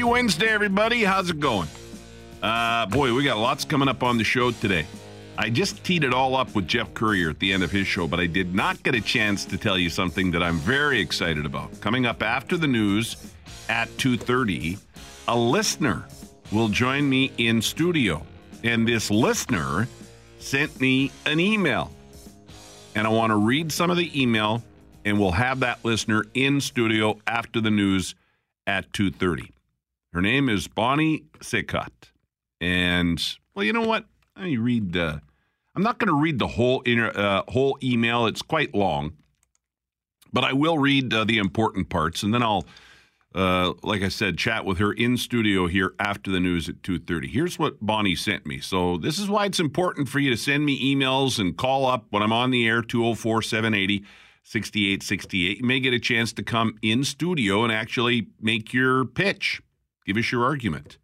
Happy Wednesday, everybody. How's it going? Uh, boy, we got lots coming up on the show today. I just teed it all up with Geoff Currier at the end of his show, but I did not get a chance to tell you something that I'm very excited about. Coming up after the news at 2:30, a listener will join me in studio, and this listener sent me an email. And I want to read some of the email and we'll have that listener in studio after the news at 2:30. Her name is Bonnie Sikat. And well, you know what? Let me read I'm not going to read the whole inter, uh, whole email. It's quite long. But I will read uh, the important parts and then I'll uh, like I said, chat with her in studio here after the news at 2.30. Here's what Bonnie sent me. So this is why it's important for you to send me emails and call up when I'm on the air, 204-780 6868. You may get a chance to come in studio and actually make your pitch. Give us your argument.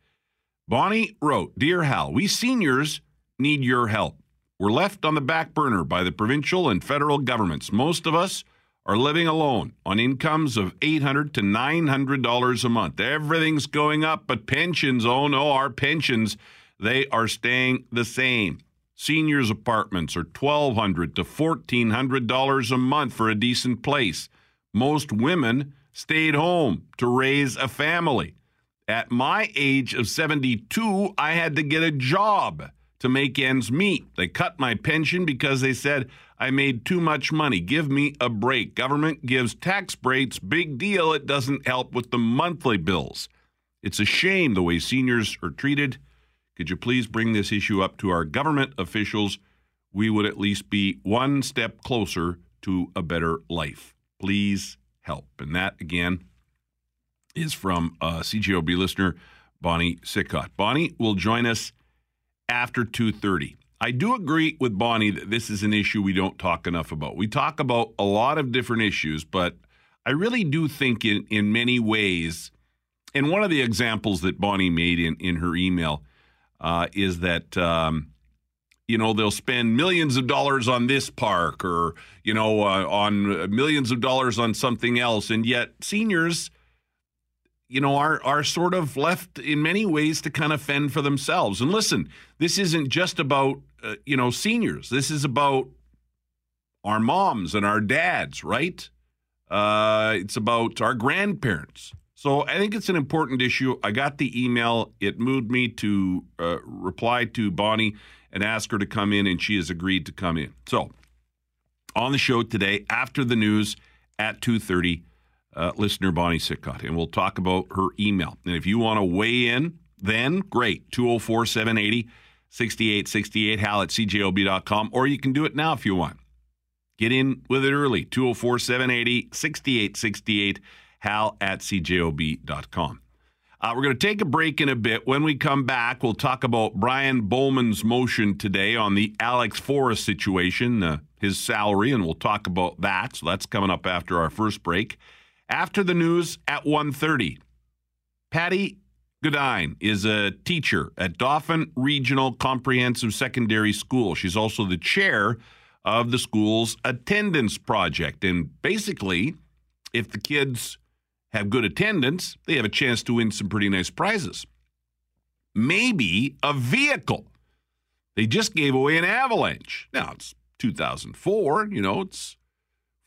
Bonnie wrote Dear Hal, we seniors need your help. We're left on the back burner by the provincial and federal governments. Most of us are living alone on incomes of $800 to $900 a month. Everything's going up, but pensions, oh no, our pensions, they are staying the same. Seniors' apartments are $1,200 to $1,400 a month for a decent place. Most women stayed home to raise a family. At my age of 72, I had to get a job to make ends meet. They cut my pension because they said I made too much money. Give me a break. Government gives tax breaks. Big deal. It doesn't help with the monthly bills. It's a shame the way seniors are treated. Could you please bring this issue up to our government officials? We would at least be one step closer to a better life. Please help. And that, again, is from uh, CJOB listener Bonnie Sickott. Bonnie will join us after 2.30. I do agree with Bonnie that this is an issue we don't talk enough about. We talk about a lot of different issues, but I really do think in, in many ways, and one of the examples that Bonnie made in, in her email – uh, is that um, you know they'll spend millions of dollars on this park or you know uh, on millions of dollars on something else, and yet seniors, you know, are are sort of left in many ways to kind of fend for themselves. And listen, this isn't just about uh, you know seniors. This is about our moms and our dads, right? Uh, it's about our grandparents. So I think it's an important issue. I got the email. It moved me to uh, reply to Bonnie and ask her to come in, and she has agreed to come in. So on the show today, after the news at 2.30, uh, listener Bonnie Sickott, and we'll talk about her email. And if you want to weigh in, then great, 204-780-6868, hal at cjob.com, or you can do it now if you want. Get in with it early, 204-780-6868, hal at cjob.com. Uh, we're going to take a break in a bit. When we come back, we'll talk about Brian Bowman's motion today on the Alex Forrest situation, uh, his salary, and we'll talk about that. So that's coming up after our first break. After the news at 1.30, Patty Godine is a teacher at Dauphin Regional Comprehensive Secondary School. She's also the chair of the school's attendance project. And basically, if the kids have good attendance, they have a chance to win some pretty nice prizes. Maybe a vehicle. They just gave away an Avalanche. Now, it's 2004, you know, it's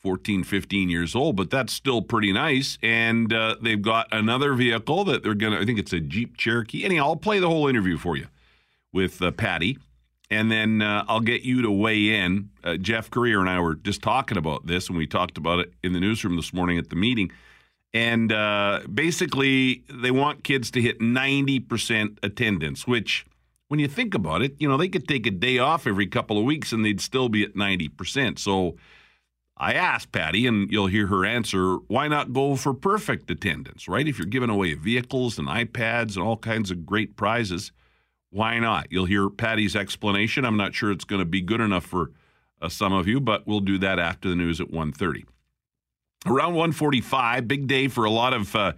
14, 15 years old, but that's still pretty nice. And uh, they've got another vehicle that they're going to, I think it's a Jeep Cherokee. Anyhow, I'll play the whole interview for you with uh, Patty. And then uh, I'll get you to weigh in. Uh, Geoff Currier and I were just talking about this, and we talked about it in the newsroom this morning at the meeting. And uh, basically, they want kids to hit 90% attendance, which, when you think about it, you know, they could take a day off every couple of weeks and they'd still be at 90%. So I asked Patty, and you'll hear her answer why not go for perfect attendance, right? If you're giving away vehicles and iPads and all kinds of great prizes, why not? You'll hear Patty's explanation. I'm not sure it's going to be good enough for uh, some of you, but we'll do that after the news at 1.30. Around 1.45, big day for a lot of uh,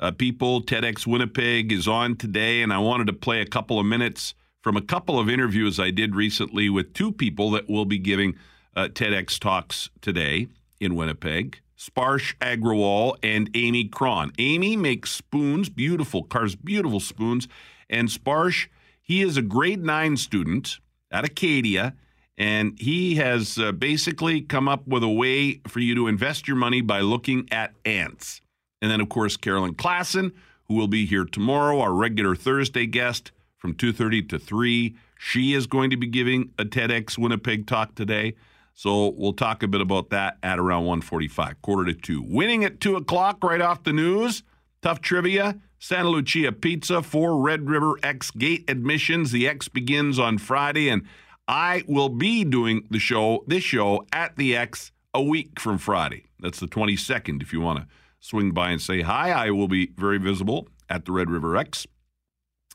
uh, people. TEDx Winnipeg is on today, and I wanted to play a couple of minutes from a couple of interviews I did recently with two people that will be giving uh, TEDx talks today in Winnipeg. Sparsh Agrawal, and Amy Cron. Amy makes spoons, beautiful, carves beautiful spoons. And Sparsh, he is a grade nine student at Acadia, and he has uh, basically come up with a way for you to invest your money by looking at ants. And then, of course, Carolyn Klassen, who will be here tomorrow, our regular Thursday guest from 2.30 to 3. She is going to be giving a TEDx Winnipeg talk today. So we'll talk a bit about that at around 145, quarter to two. Winning at 2 o'clock right off the news. Tough trivia. Santa Lucia Pizza for Red River Ex gate admissions. The X begins on Friday, and I will be doing the show, this show, at the X a week from Friday. That's the 22nd. If you want to swing by and say hi, I will be very visible at the Red River Ex.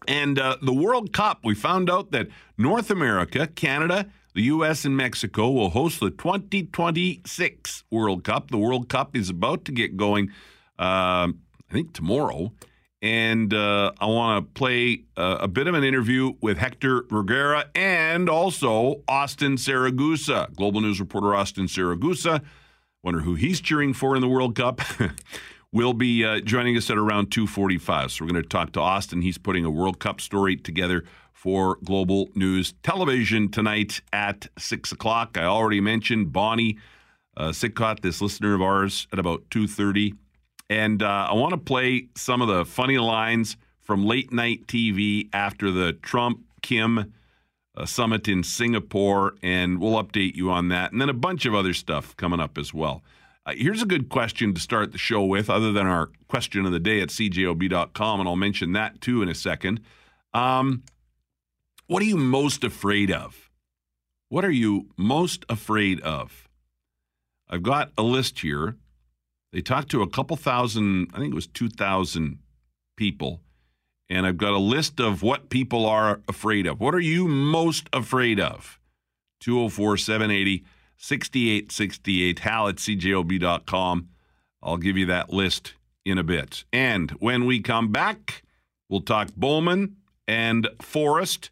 And uh, the World Cup, we found out that North America, Canada, the U.S. and Mexico will host the 2026 World Cup. The World Cup is about to get going, uh, I think, tomorrow. And uh, I want to play uh, a bit of an interview with Hector Vergara and also Austin Siragusa, Global News reporter Austin Siragusa. Wonder who he's cheering for in the World Cup. will be uh, joining us at around 2.45 so we're going to talk to austin he's putting a world cup story together for Global News Television tonight at 6 o'clock. I already mentioned Bonnie uh, Sitcott, this listener of ours, at about 2.30. And uh, I want to play some of the funny lines from late night TV after the Trump-Kim uh, summit in Singapore, and we'll update you on that. And then a bunch of other stuff coming up as well. Uh, here's a good question to start the show with, other than our question of the day at cjob.com, and I'll mention that too in a second. Um, what are you most afraid of? What are you most afraid of? I've got a list here. They talked to a couple thousand, I think it was 2,000 people. And I've got a list of what people are afraid of. What are you most afraid of? 204 780 6868. Hal at cjob.com. I'll give you that list in a bit. And when we come back, we'll talk Bowman and Forrest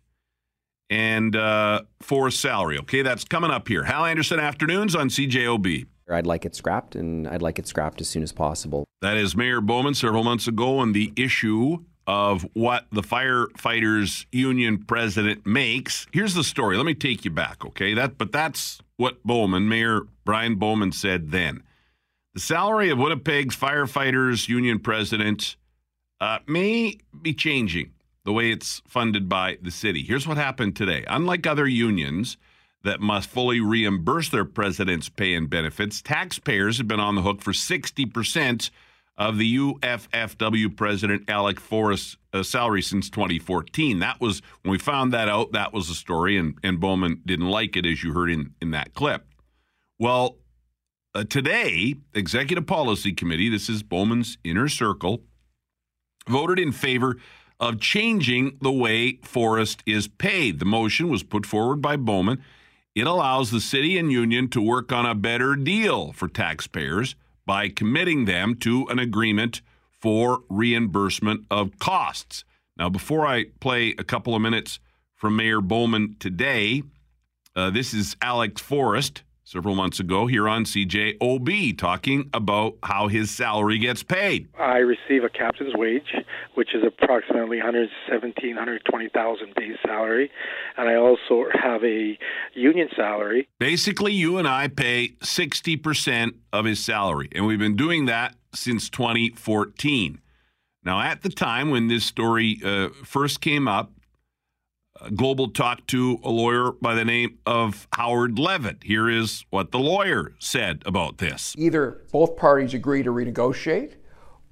and uh, for salary. Okay, that's coming up here. Hal Anderson afternoons on CJOB. I'd like it scrapped, and I'd like it scrapped as soon as possible. That is Mayor Bowman several months ago on the issue of what the firefighters union president makes. Here's the story. Let me take you back, okay? That but that's what Bowman, Mayor Brian Bowman said then. The salary of Winnipeg's firefighters union president uh, may be changing the way it's funded by the city. Here's what happened today. Unlike other unions that must fully reimburse their president's pay and benefits, taxpayers have been on the hook for 60% of the UFFW president Alex Forrest's uh, salary since 2014. That was when we found that out, that was the story, and, and Bowman didn't like it, as you heard in, in that clip. Well, uh, today, Executive Policy Committee, this is Bowman's inner circle, voted in favor of changing the way Forrest is paid. The motion was put forward by Bowman. It allows the city and union to work on a better deal for taxpayers by committing them to an agreement for reimbursement of costs. Now, before I play a couple of minutes from Mayor Bowman today, uh, this is Alex Forrest several months ago here on CJOB talking about how his salary gets paid. I receive a captain's wage, which is approximately 117, 120,000 base salary, and I also have a union salary. Basically, you and I pay 60% of his salary, and we've been doing that since 2014. Now, at the time when this story uh, first came up, Global talked to a lawyer by the name of Howard Levitt. Here is what the lawyer said about this. Either both parties agree to renegotiate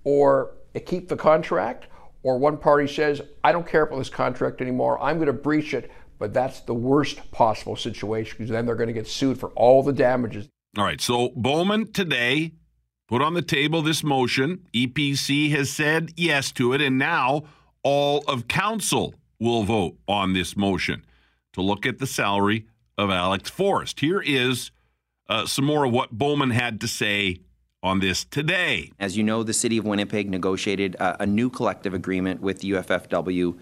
or keep the contract, or one party says, I don't care about this contract anymore, I'm going to breach it. But that's the worst possible situation because then they're going to get sued for all the damages. All right. So Bowman today put on the table this motion. EPC has said yes to it. And now all of council will vote on this motion to look at the salary of Alex Forrest. Here is uh, some more of what Bowman had to say on this today. As you know, the City of Winnipeg negotiated a, a new collective agreement with UFFW,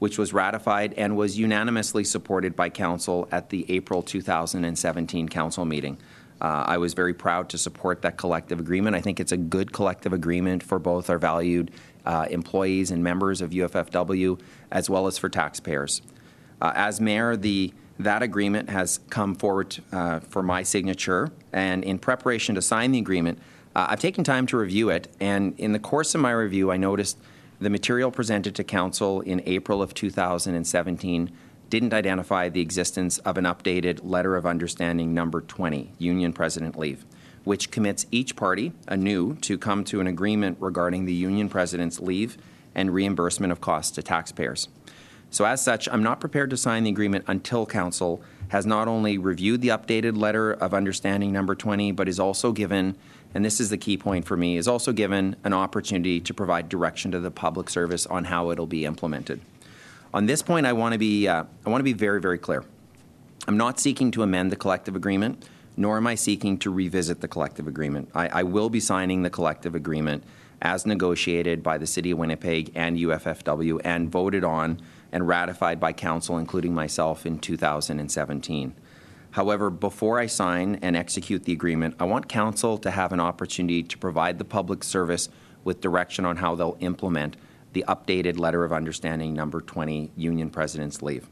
which was ratified and was unanimously supported by Council at the April 2017 Council meeting. Uh, I was very proud to support that collective agreement. I think it's a good collective agreement for both our valued uh, employees and members of UFFW, as well as for taxpayers. Uh, as mayor, the that agreement has come forward uh, for my signature, and in preparation to sign the agreement, uh, I've taken time to review it. And in the course of my review, I noticed the material presented to Council in April of 2017 didn't identify the existence of an updated Letter of Understanding number 20, Union President Leave, which commits each party anew to come to an agreement regarding the Union President's leave and reimbursement of costs to taxpayers. So, as such, I'm not prepared to sign the agreement until Council has not only reviewed the updated Letter of Understanding number 20, but is also given, and this is the key point for me, is also given an opportunity to provide direction to the public service on how it'll be implemented. On this point, I want to be uh, I want to be very very clear. I'm not seeking to amend the collective agreement, nor am I seeking to revisit the collective agreement. I, I will be signing the collective agreement as negotiated by the City of Winnipeg and UFFW and voted on and ratified by Council, including myself, in 2017. However, before I sign and execute the agreement, I want Council to have an opportunity to provide the public service with direction on how they'll implement the updated Letter of Understanding number 20, Union President's Leave.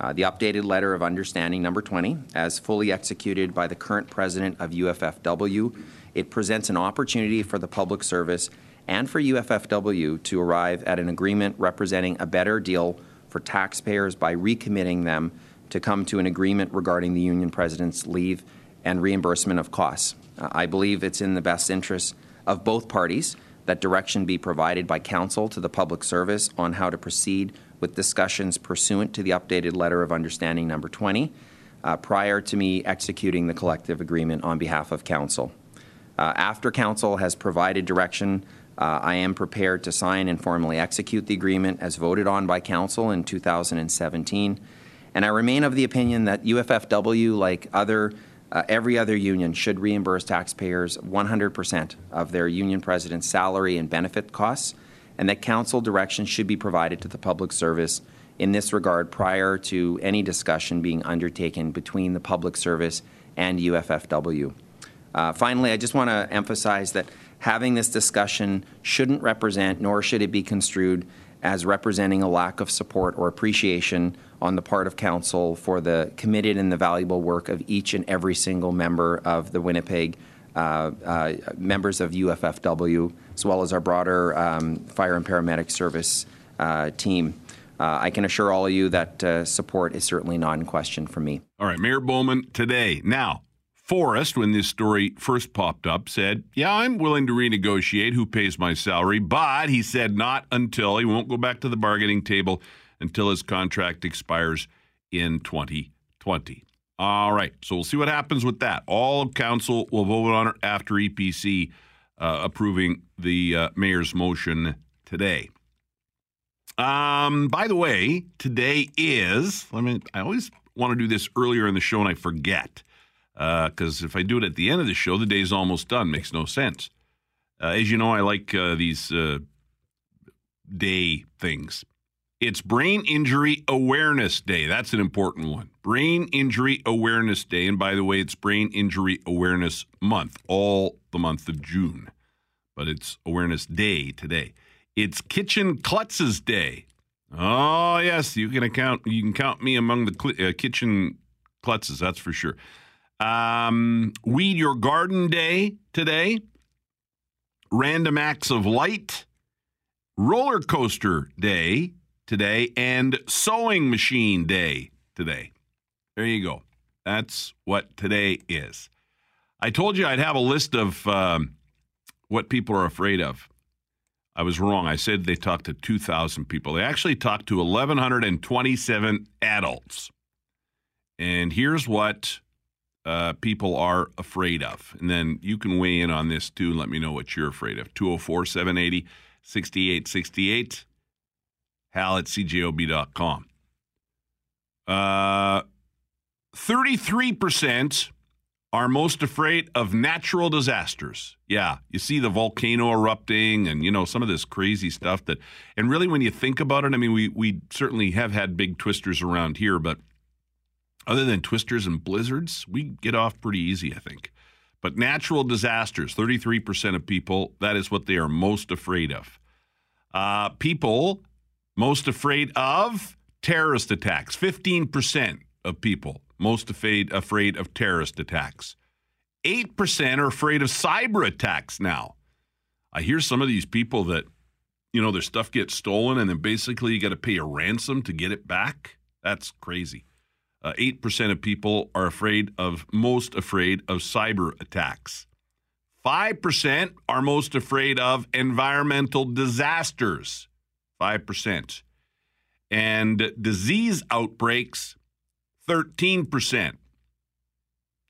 Uh, the updated Letter of Understanding number 20, as fully executed by the current President of UFFW, it presents an opportunity for the public service and for UFFW to arrive at an agreement representing a better deal for taxpayers by recommitting them to come to an agreement regarding the union president's leave and reimbursement of costs. Uh, I believe it's in the best interest of both parties that direction be provided by council to the public service on how to proceed with discussions pursuant to the updated letter of understanding number 20 uh, prior to me executing the collective agreement on behalf of council. Uh, after council has provided direction uh, I am prepared to sign and formally execute the agreement as voted on by Council in 2017. And I remain of the opinion that UFFW, like other uh, every other union, should reimburse taxpayers 100% of their union president's salary and benefit costs, and that council direction should be provided to the public service in this regard prior to any discussion being undertaken between the public service and UFFW. Uh, finally, I just want to emphasize that having this discussion shouldn't represent, nor should it be construed as representing a lack of support or appreciation on the part of council for the committed and the valuable work of each and every single member of the Winnipeg members of UFFW, as well as our broader um, fire and paramedic service uh, team. Uh, I can assure all of you that uh, support is certainly not in question for me. All right, Mayor Bowman, today. Now, Forrest, when this story first popped up, said, Yeah, I'm willing to renegotiate who pays my salary, but he said not until he won't go back to the bargaining table until his contract expires in 2020. All right, so we'll see what happens with that. All council will vote on it after EPC uh, approving the uh, mayor's motion today. Um, by the way, today is, I mean, I always want to do this earlier in the show and I forget because uh, if I do it at the end of the show, the day's almost done. Makes no sense. Uh, as you know, I like uh, these uh, day things. It's Brain Injury Awareness Day. That's an important one. Brain Injury Awareness Day. And by the way, it's Brain Injury Awareness Month, all the month of June. But it's Awareness Day today. It's Kitchen Klutzes Day. Oh yes, you can account. You can count me among the cl- uh, kitchen klutzes. That's for sure. Um, Weed Your Garden Day today. Random Acts of Light. Roller Coaster Day today. And Sewing Machine Day today. There you go. That's what today is. I told you I'd have a list of um, what people are afraid of. I was wrong. I said they talked to 2,000 people. They actually talked to 1,127 adults. And here's what uh, people are afraid of. And then you can weigh in on this too and let me know what you're afraid of. 204 780 6868. Hal at cjob.com. Uh, 33% are most afraid of natural disasters. Yeah, you see the volcano erupting and, you know, some of this crazy stuff that, and really when you think about it, I mean, we, we certainly have had big twisters around here, but other than twisters and blizzards, we get off pretty easy, I think. But natural disasters, 33% of people, that is what they are most afraid of. Uh, people most afraid of terrorist attacks, 15% of people most afraid, afraid of terrorist attacks. 8% are afraid of cyber attacks now. I hear some of these people that, you know, their stuff gets stolen and then basically you got to pay a ransom to get it back. That's crazy. Uh, 8% of people are afraid of, most afraid of cyber attacks. 5% are most afraid of environmental disasters. 5%. And disease outbreaks, 13%.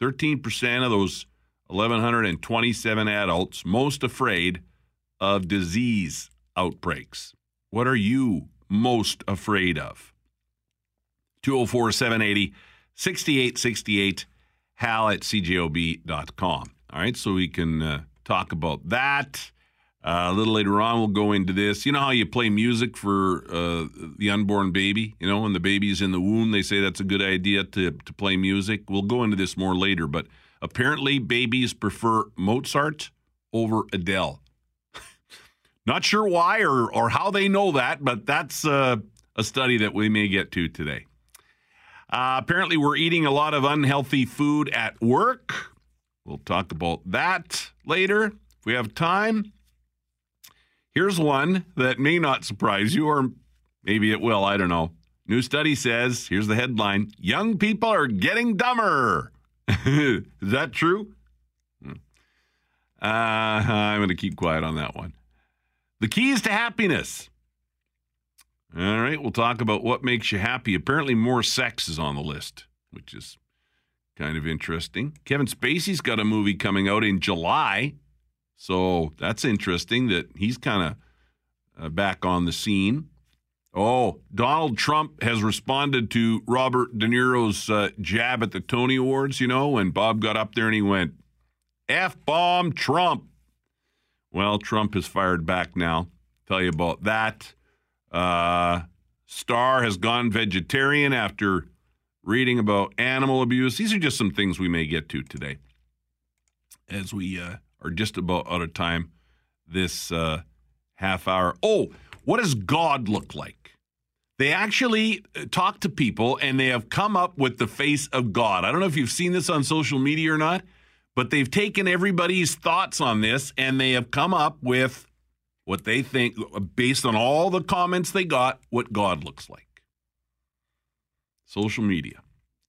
13% of those 1,127 adults most afraid of disease outbreaks. What are you most afraid of? 204 780 6868, hal at cjob.com. All right, so we can uh, talk about that. Uh, a little later on, we'll go into this. You know how you play music for uh, the unborn baby? You know, when the baby's in the womb, they say that's a good idea to, to play music. We'll go into this more later, but apparently, babies prefer Mozart over Adele. Not sure why or, or how they know that, but that's uh, a study that we may get to today. Uh, apparently, we're eating a lot of unhealthy food at work. We'll talk about that later if we have time. Here's one that may not surprise you, or maybe it will. I don't know. New study says here's the headline Young people are getting dumber. Is that true? Uh, I'm going to keep quiet on that one. The keys to happiness. All right, we'll talk about what makes you happy. Apparently, more sex is on the list, which is kind of interesting. Kevin Spacey's got a movie coming out in July. So that's interesting that he's kind of uh, back on the scene. Oh, Donald Trump has responded to Robert De Niro's uh, jab at the Tony Awards, you know, when Bob got up there and he went, F bomb Trump. Well, Trump has fired back now. Tell you about that. Uh, Star has gone vegetarian after reading about animal abuse. These are just some things we may get to today as we uh, are just about out of time this uh, half hour. Oh, what does God look like? They actually uh, talk to people and they have come up with the face of God. I don't know if you've seen this on social media or not, but they've taken everybody's thoughts on this and they have come up with what they think, based on all the comments they got, what God looks like. Social media.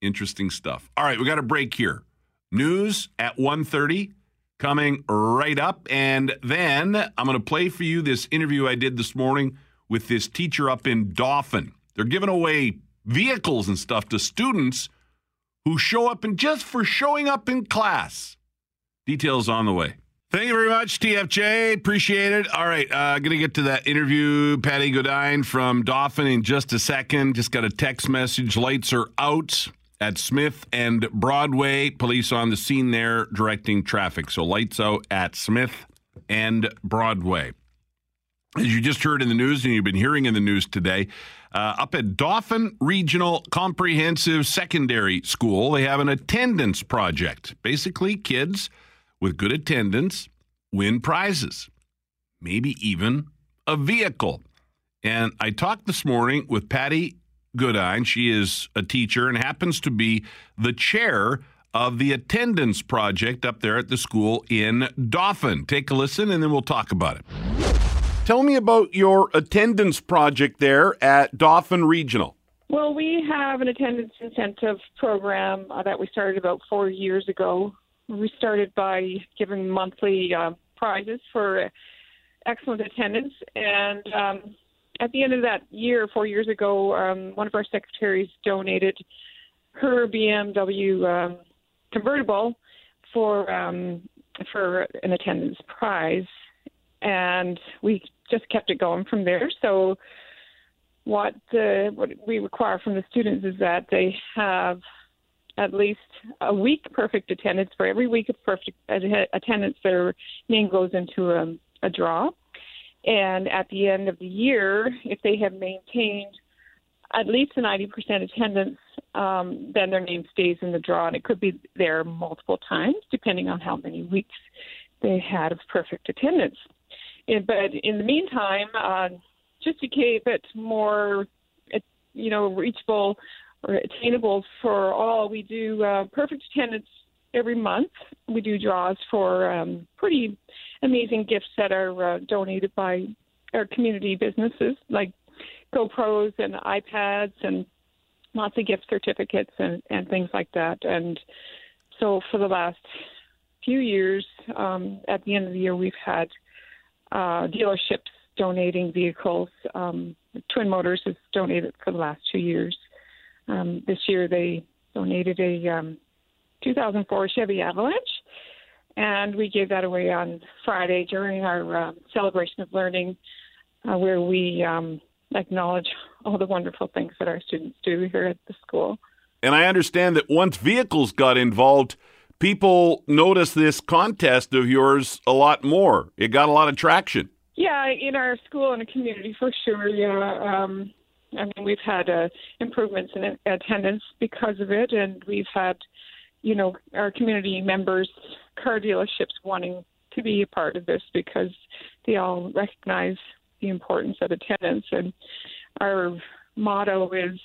Interesting stuff. All right, we got a break here. News at 1.30 coming right up. And then I'm going to play for you this interview I did this morning with this teacher up in Dauphin. They're giving away vehicles and stuff to students who show up and just for showing up in class. Details on the way. Thank you very much, TFJ. Appreciate it. All right, uh, going to get to that interview. Patty Godine from Dauphin in just a second. Just got a text message. Lights are out at Smith and Broadway. Police on the scene there directing traffic. So lights out at Smith and Broadway. As you just heard in the news and you've been hearing in the news today, uh, up at Dauphin Regional Comprehensive Secondary School, they have an attendance project. Basically, kids with good attendance win prizes, maybe even a vehicle. And I talked this morning with Patty Godine. She is a teacher and happens to be the chair of the attendance project up there at the school in Dauphin. Take a listen and then we'll talk about it. Tell me about your attendance project there at Dauphin Regional. Well, we have an attendance incentive program uh, that we started about four years ago. We started by giving monthly uh, prizes for excellent attendance, and um, at the end of that year, four years ago, um, one of our secretaries donated her BMW um, convertible for um, for an attendance prize, and we just kept it going from there. So, what what we require from the students is that they have at least a week perfect attendance. For every week of perfect attendance, their name goes into a, a draw. And at the end of the year, if they have maintained at least a 90% attendance um, then their name stays in the draw, and it could be there multiple times, depending on how many weeks they had of perfect attendance. And, but in the meantime, uh, just to keep it more, you know, reachable or attainable for all, we do uh, perfect attendance every month. We do draws for um, pretty amazing gifts that are uh, donated by our community businesses like GoPros and iPads and lots of gift certificates and, and things like that. And so for the last few years, um, at the end of the year, we've had uh, dealerships donating vehicles. Um, Twin Motors has donated for the last two years. Um, this year, they donated a um, 2004 Chevy Avalanche, and we gave that away on Friday during our uh, celebration of learning, uh, where we um, acknowledge all the wonderful things that our students do here at the school. And I understand that once vehicles got involved, people noticed this contest of yours a lot more. It got a lot of traction. Yeah, in our school and community for sure. Yeah, um, I mean we've had uh, improvements in attendance because of it, and we've had, you know, our community members, car dealerships wanting to be a part of this because they all recognize the importance of attendance. And our motto is,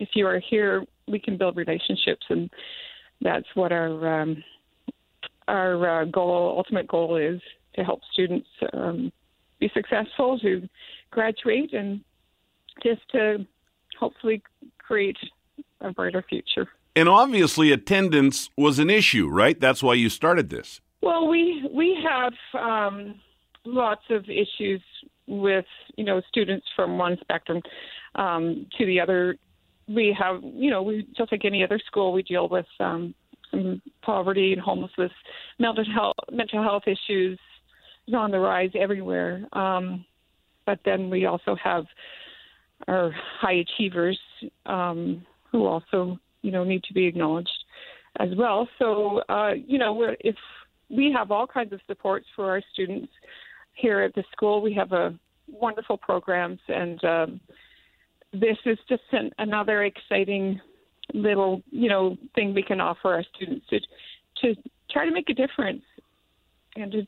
if you are here, we can build relationships, and that's what our um, our uh, goal, ultimate goal, is to help students um, be successful, to graduate, and just to hopefully create a brighter future. And obviously, attendance was an issue, right? That's why you started this. Well, we we have um, lots of issues with you know students from one spectrum um, to the other. We have you know we just like any other school we deal with um, poverty and homelessness, mental health mental health issues is on the rise everywhere. Um, but then we also have our high achievers um, who also you know need to be acknowledged as well. So uh, you know if we have all kinds of supports for our students here at the school. We have a wonderful programs, and um, this is just an, another exciting little you know thing we can offer our students to to try to make a difference and to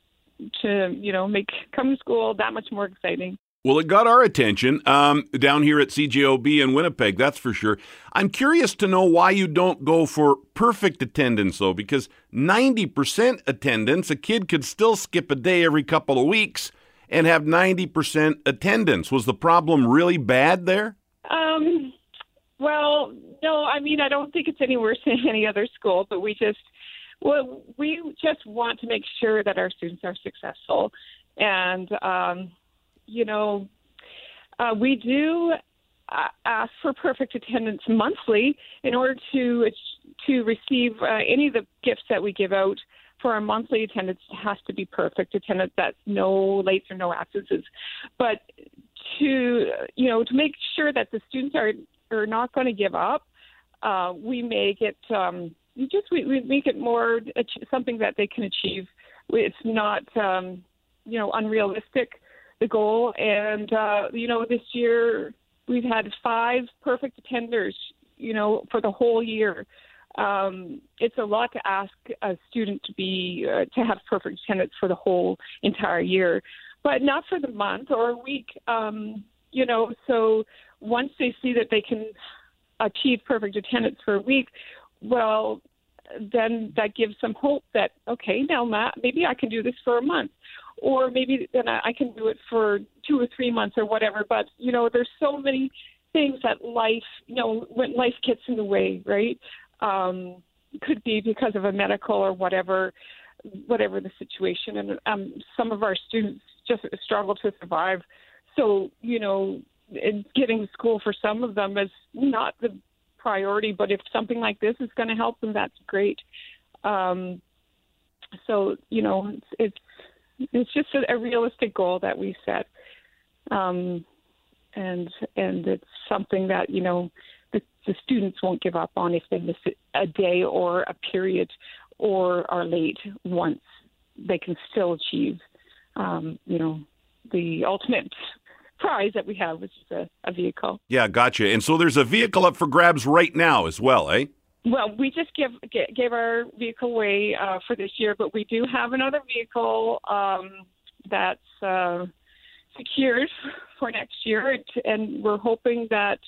to you know make come to school that much more exciting. Well, it got our attention um, down here at CJOB in Winnipeg, that's for sure. I'm curious to know why you don't go for perfect attendance, though, because 90% attendance, a kid could still skip a day every couple of weeks and have 90% attendance. Was the problem really bad there? Um, well, no, I mean, I don't think it's any worse than any other school, but we just, well, we just want to make sure that our students are successful. And, um, you know, uh, we do uh, ask for perfect attendance monthly in order to to receive uh, any of the gifts that we give out for our monthly attendance. Has to be perfect attendance. That's no lates or no absences. But to you know to make sure that the students are are not going to give up uh, we make it um, just we, we make it more something that they can achieve. It's not um, you know unrealistic the goal. And uh, you know, this year we've had five perfect attenders. You know, for the whole year. Um, it's a lot to ask a student to be uh, to have perfect attendance for the whole entire year, but not for the month or a week. Um, you know, so once they see that they can achieve perfect attendance for a week, well, then that gives some hope that okay, now Matt, maybe I can do this for a month, or maybe then I can do it for two or three months or whatever. But you know, there's so many things that life, you know, when life gets in the way, right? Um, could be because of a medical or whatever, whatever the situation. And um, some of our students just struggle to survive. So you know, getting school for some of them is not the priority. But if something like this is going to help them, that's great. Um, so you know, it's, it's it's just a, a realistic goal that we set, um, and and it's something that you know the, the students won't give up on if they miss a day or a period or are late once they can still achieve um, you know the ultimate prize that we have, which is a, a vehicle. Yeah, gotcha. And so there's a vehicle up for grabs right now as well, eh? Well, we just give gave our vehicle away uh, for this year, but we do have another vehicle um, that's uh, secured for next year, and we're hoping that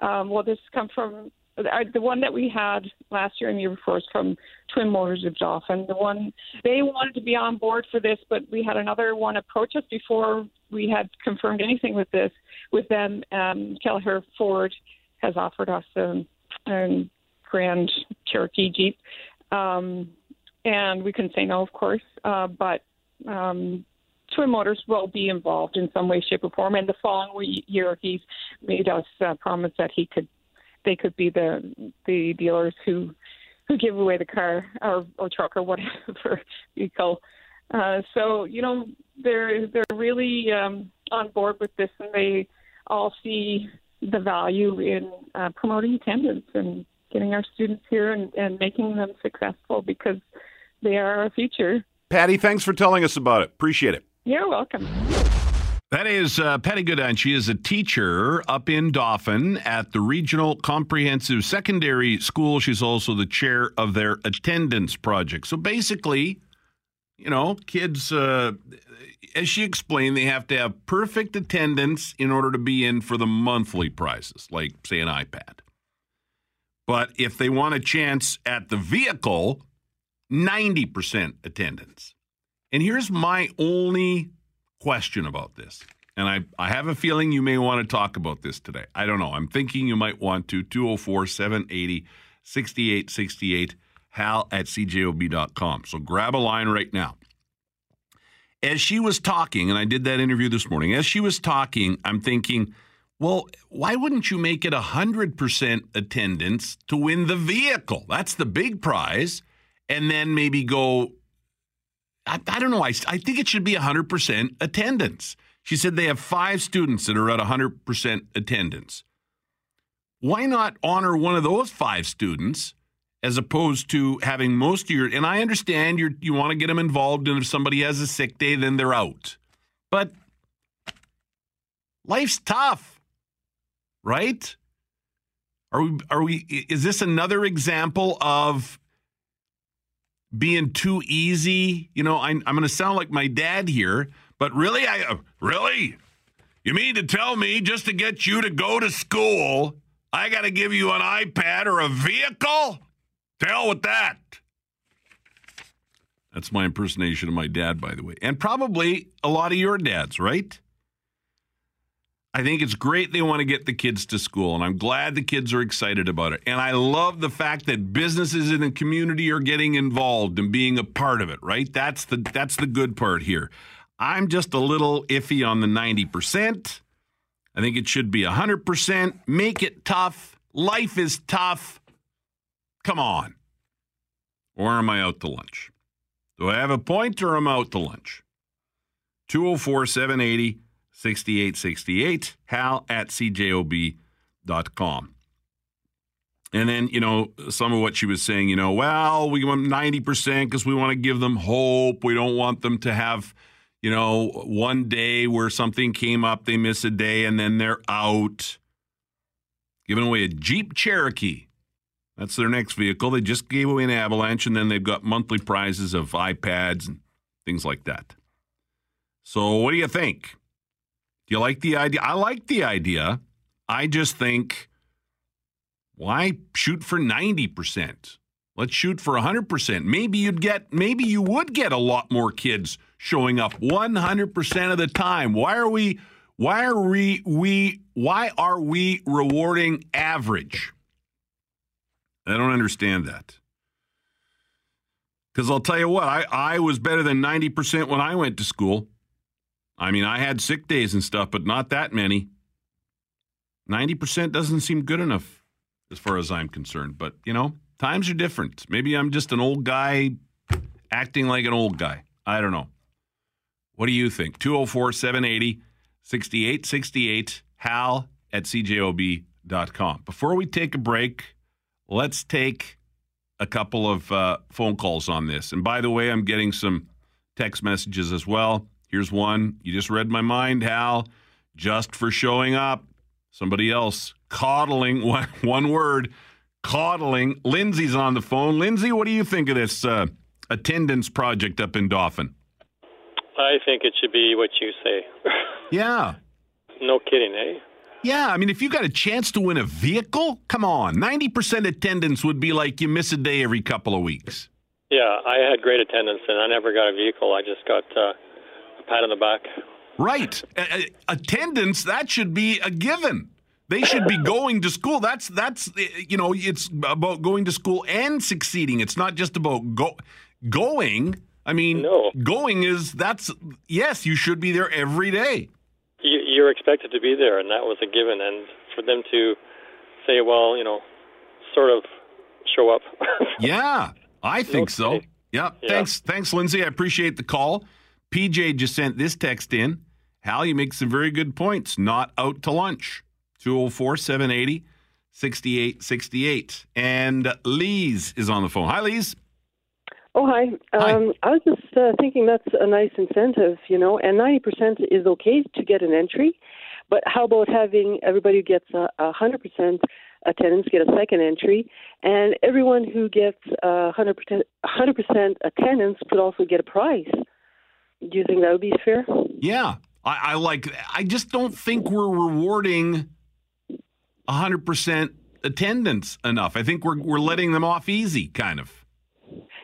um, well, this come from uh, the one that we had last year and the year before is from Twin Motors of Dauphin. The one they wanted to be on board for this, but we had another one approach us before we had confirmed anything with this with them. Um, Kelleher Ford has offered us a, a Grand Cherokee Jeep, um, and we couldn't say no, of course. Uh, but um, Twin Motors will be involved in some way, shape, or form. And the following year, he's made us uh, promise that he could, they could be the the dealers who who give away the car or, or truck or whatever vehicle. Uh, so you know they're they're really um, on board with this, and they all see the value in uh, promoting attendance and getting our students here and, and making them successful because they are our future. Patty, thanks for telling us about it. Appreciate it. You're welcome. That is uh, Patty Goodine. She is a teacher up in Dauphin at the Regional Comprehensive Secondary School. She's also the chair of their attendance project. So basically, you know, kids, uh, as she explained, they have to have perfect attendance in order to be in for the monthly prizes, like, say, an iPad. But if they want a chance at the vehicle, 90% attendance. And here's my only question about this. And I, I have a feeling you may want to talk about this today. I don't know. I'm thinking you might want to. 204 780 6868, hal at cjob.com. So grab a line right now. As she was talking, and I did that interview this morning, as she was talking, I'm thinking, well, why wouldn't you make it 100% attendance to win the vehicle? That's the big prize. And then maybe go I, I don't know. I, I think it should be 100% attendance. She said they have five students that are at 100% attendance. Why not honor one of those five students as opposed to having most of your? And I understand you you want to get them involved, and if somebody has a sick day, then they're out. But life's tough, right? Are we? Are we? Is this another example of being too easy. You know, I, am going to sound like my dad here, but really, I uh, really, you mean to tell me just to get you to go to school, I got to give you an iPad or a vehicle? To hell with that. That's my impersonation of my dad, by the way, and probably a lot of your dads, right? I think it's great they want to get the kids to school, and I'm glad the kids are excited about it. And I love the fact that businesses in the community are getting involved and being a part of it, right? That's the that's the good part here. I'm just a little iffy on the 90%. I think it should be 100%. Make it tough. Life is tough. Come on. Or am I out to lunch? Do I have a point or am I out to lunch? 204 780 6868, hal at cjob.com. And then, you know, some of what she was saying, you know, well, we want 90% because we want to give them hope. We don't want them to have, you know, one day where something came up, they miss a day, and then they're out. Giving away a Jeep Cherokee. That's their next vehicle. They just gave away an Avalanche, and then they've got monthly prizes of iPads and things like that. So, what do you think? You like the idea? I like the idea. I just think why shoot for 90%? Let's shoot for 100%. Maybe you'd get maybe you would get a lot more kids showing up 100% of the time. Why are we why are we we why are we rewarding average? I don't understand that. Cuz I'll tell you what, I I was better than 90% when I went to school. I mean, I had sick days and stuff, but not that many. 90% doesn't seem good enough as far as I'm concerned. But, you know, times are different. Maybe I'm just an old guy acting like an old guy. I don't know. What do you think? 204 780 6868, hal at cjob.com. Before we take a break, let's take a couple of uh, phone calls on this. And by the way, I'm getting some text messages as well. Here's one. You just read my mind, Hal. just for showing up. Somebody else coddling, one, one word, coddling. Lindsay's on the phone. Lindsay, what do you think of this uh, attendance project up in Dauphin? I think it should be what you say. Yeah. no kidding, eh? Yeah, I mean, if you got a chance to win a vehicle, come on. 90% attendance would be like you miss a day every couple of weeks. Yeah, I had great attendance, and I never got a vehicle. I just got uh, pat on the back. Right. A- attendance, that should be a given. They should be going to school. That's that's uh, you know, it's about going to school and succeeding. It's not just about go going. I mean, No. going is that's yes, you should be there every day. You, you're expected to be there, and that was a given. And for them to say, well, you know, sort of show up. Yeah, I think so. Okay. Yeah. Yeah. Thanks, thanks, Lindsay. I appreciate the call. PJ just sent this text in. Hal, you make some very good points. Not out to lunch. 204 780 6868. And Lise is on the phone. Hi, Lise. Oh, hi. Hi. Um, I was just uh, thinking that's a nice incentive, you know, and 90% is okay to get an entry, but how about having everybody who gets a, a 100% attendance get a second entry, and everyone who gets a 100%, 100% attendance could also get a prize? Do you think that would be fair? Yeah. I, I like I just don't think we're rewarding 100% attendance enough. I think we're, we're letting them off easy, kind of.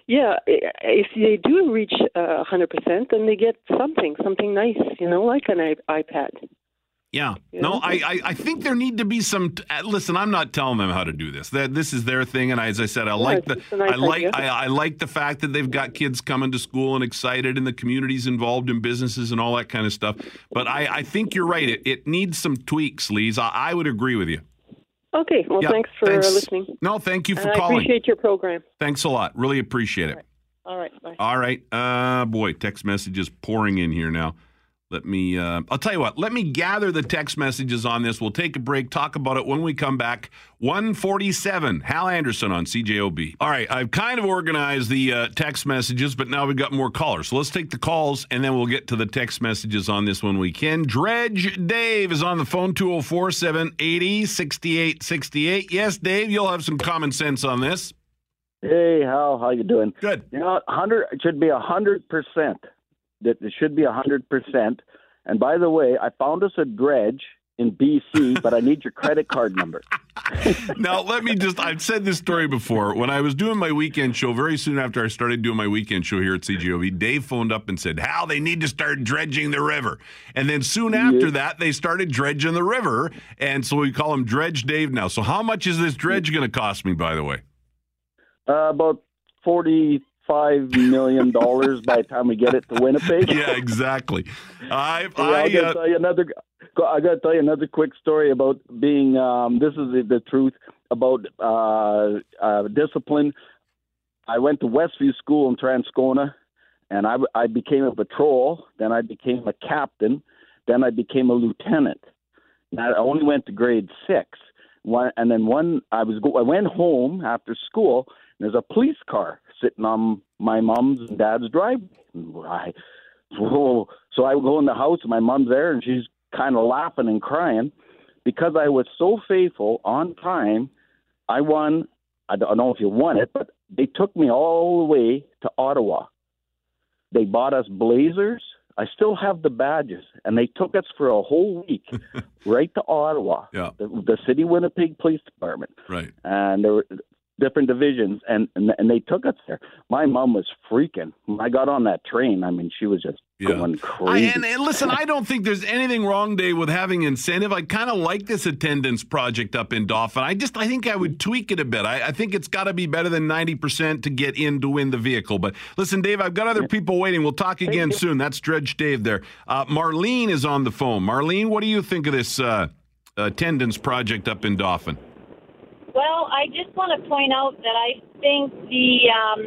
Yeah, if they do reach uh, 100%, then they get something, something nice, you know, like an iPad. Yeah. No. I, I, I think there need to be some. Uh, listen, I'm not telling them how to do this. That this is their thing, and I, as I said, I like the nice I like. I, I like the fact that they've got kids coming to school and excited, and the communities involved in businesses and all that kind of stuff. But I, I think you're right. It, it needs some tweaks, Lise. I, I would agree with you. Okay, well, Yeah, thanks for thanks. listening. No, thank you for and I calling. appreciate your program. Thanks a lot. Really appreciate it. All right, bye. All right. Uh, boy, text messages pouring in here now. Let me, uh, I'll tell you what, let me gather the text messages on this. We'll take a break, talk about it when we come back. 147, Hal Anderson on CJOB. All right, I've kind of organized the uh, text messages, but now we've got more callers. So let's take the calls and then we'll get to the text messages on this when we can. Dredge Dave is on the phone, 204 780 6868. Yes, Dave, you'll have some common sense on this. Hey, Hal, how you doing? Good. You know, hundred it should be a hundred percent. That it should be a hundred percent. And by the way, I found us a dredge in BC, but I need your credit card number. now let me just i've said this story before. When i was doing my weekend show very soon after i started doing my weekend show here at CJOB dave phoned up and said hal they need to start dredging the river. And then soon after that they started dredging the river. And so we call him dredge dave now. So how much is this dredge going to cost me by the way? Uh, about forty-five million dollars by the time we get it to Winnipeg. yeah exactly i, Yeah, I I gotta uh, tell you another. I got to tell you another quick story about being. Um, this is the, the truth about uh, uh, discipline. I went to Westview School in Transcona, and I, I became a patrol. Then I became a captain. Then I became a lieutenant. Now, I only went to grade six. One, and then one, I was go, I went home after school. And there's a police car sitting on my mom's and dad's driveway. And I, whoa. So I go in the house, and my mom's there, and she's kind of laughing and crying because I was so faithful on time. I won. I don't know if you won it, but they took me all the way to Ottawa. They bought us blazers. I still have the badges, and they took us for a whole week right to Ottawa, Yeah. the, the City Winnipeg Police Department, right and there were different divisions, and and, and they took us there. My mom was freaking. I got on that train, I mean, she was just Yeah. going I, crazy. and, and listen, I don't think there's anything wrong, Dave, with having incentive. I kind of like this attendance project up in Dauphin. I just, I think I would tweak it a bit. I, I think it's got to be better than 90% to get in to win the vehicle. But listen, Dave, I've got other people waiting. We'll talk again soon. That's Dredge Dave there. Uh, Marlene is on the phone. Marlene, what do you think of this uh, attendance project up in Dauphin? Well, I just want to point out that I think the um,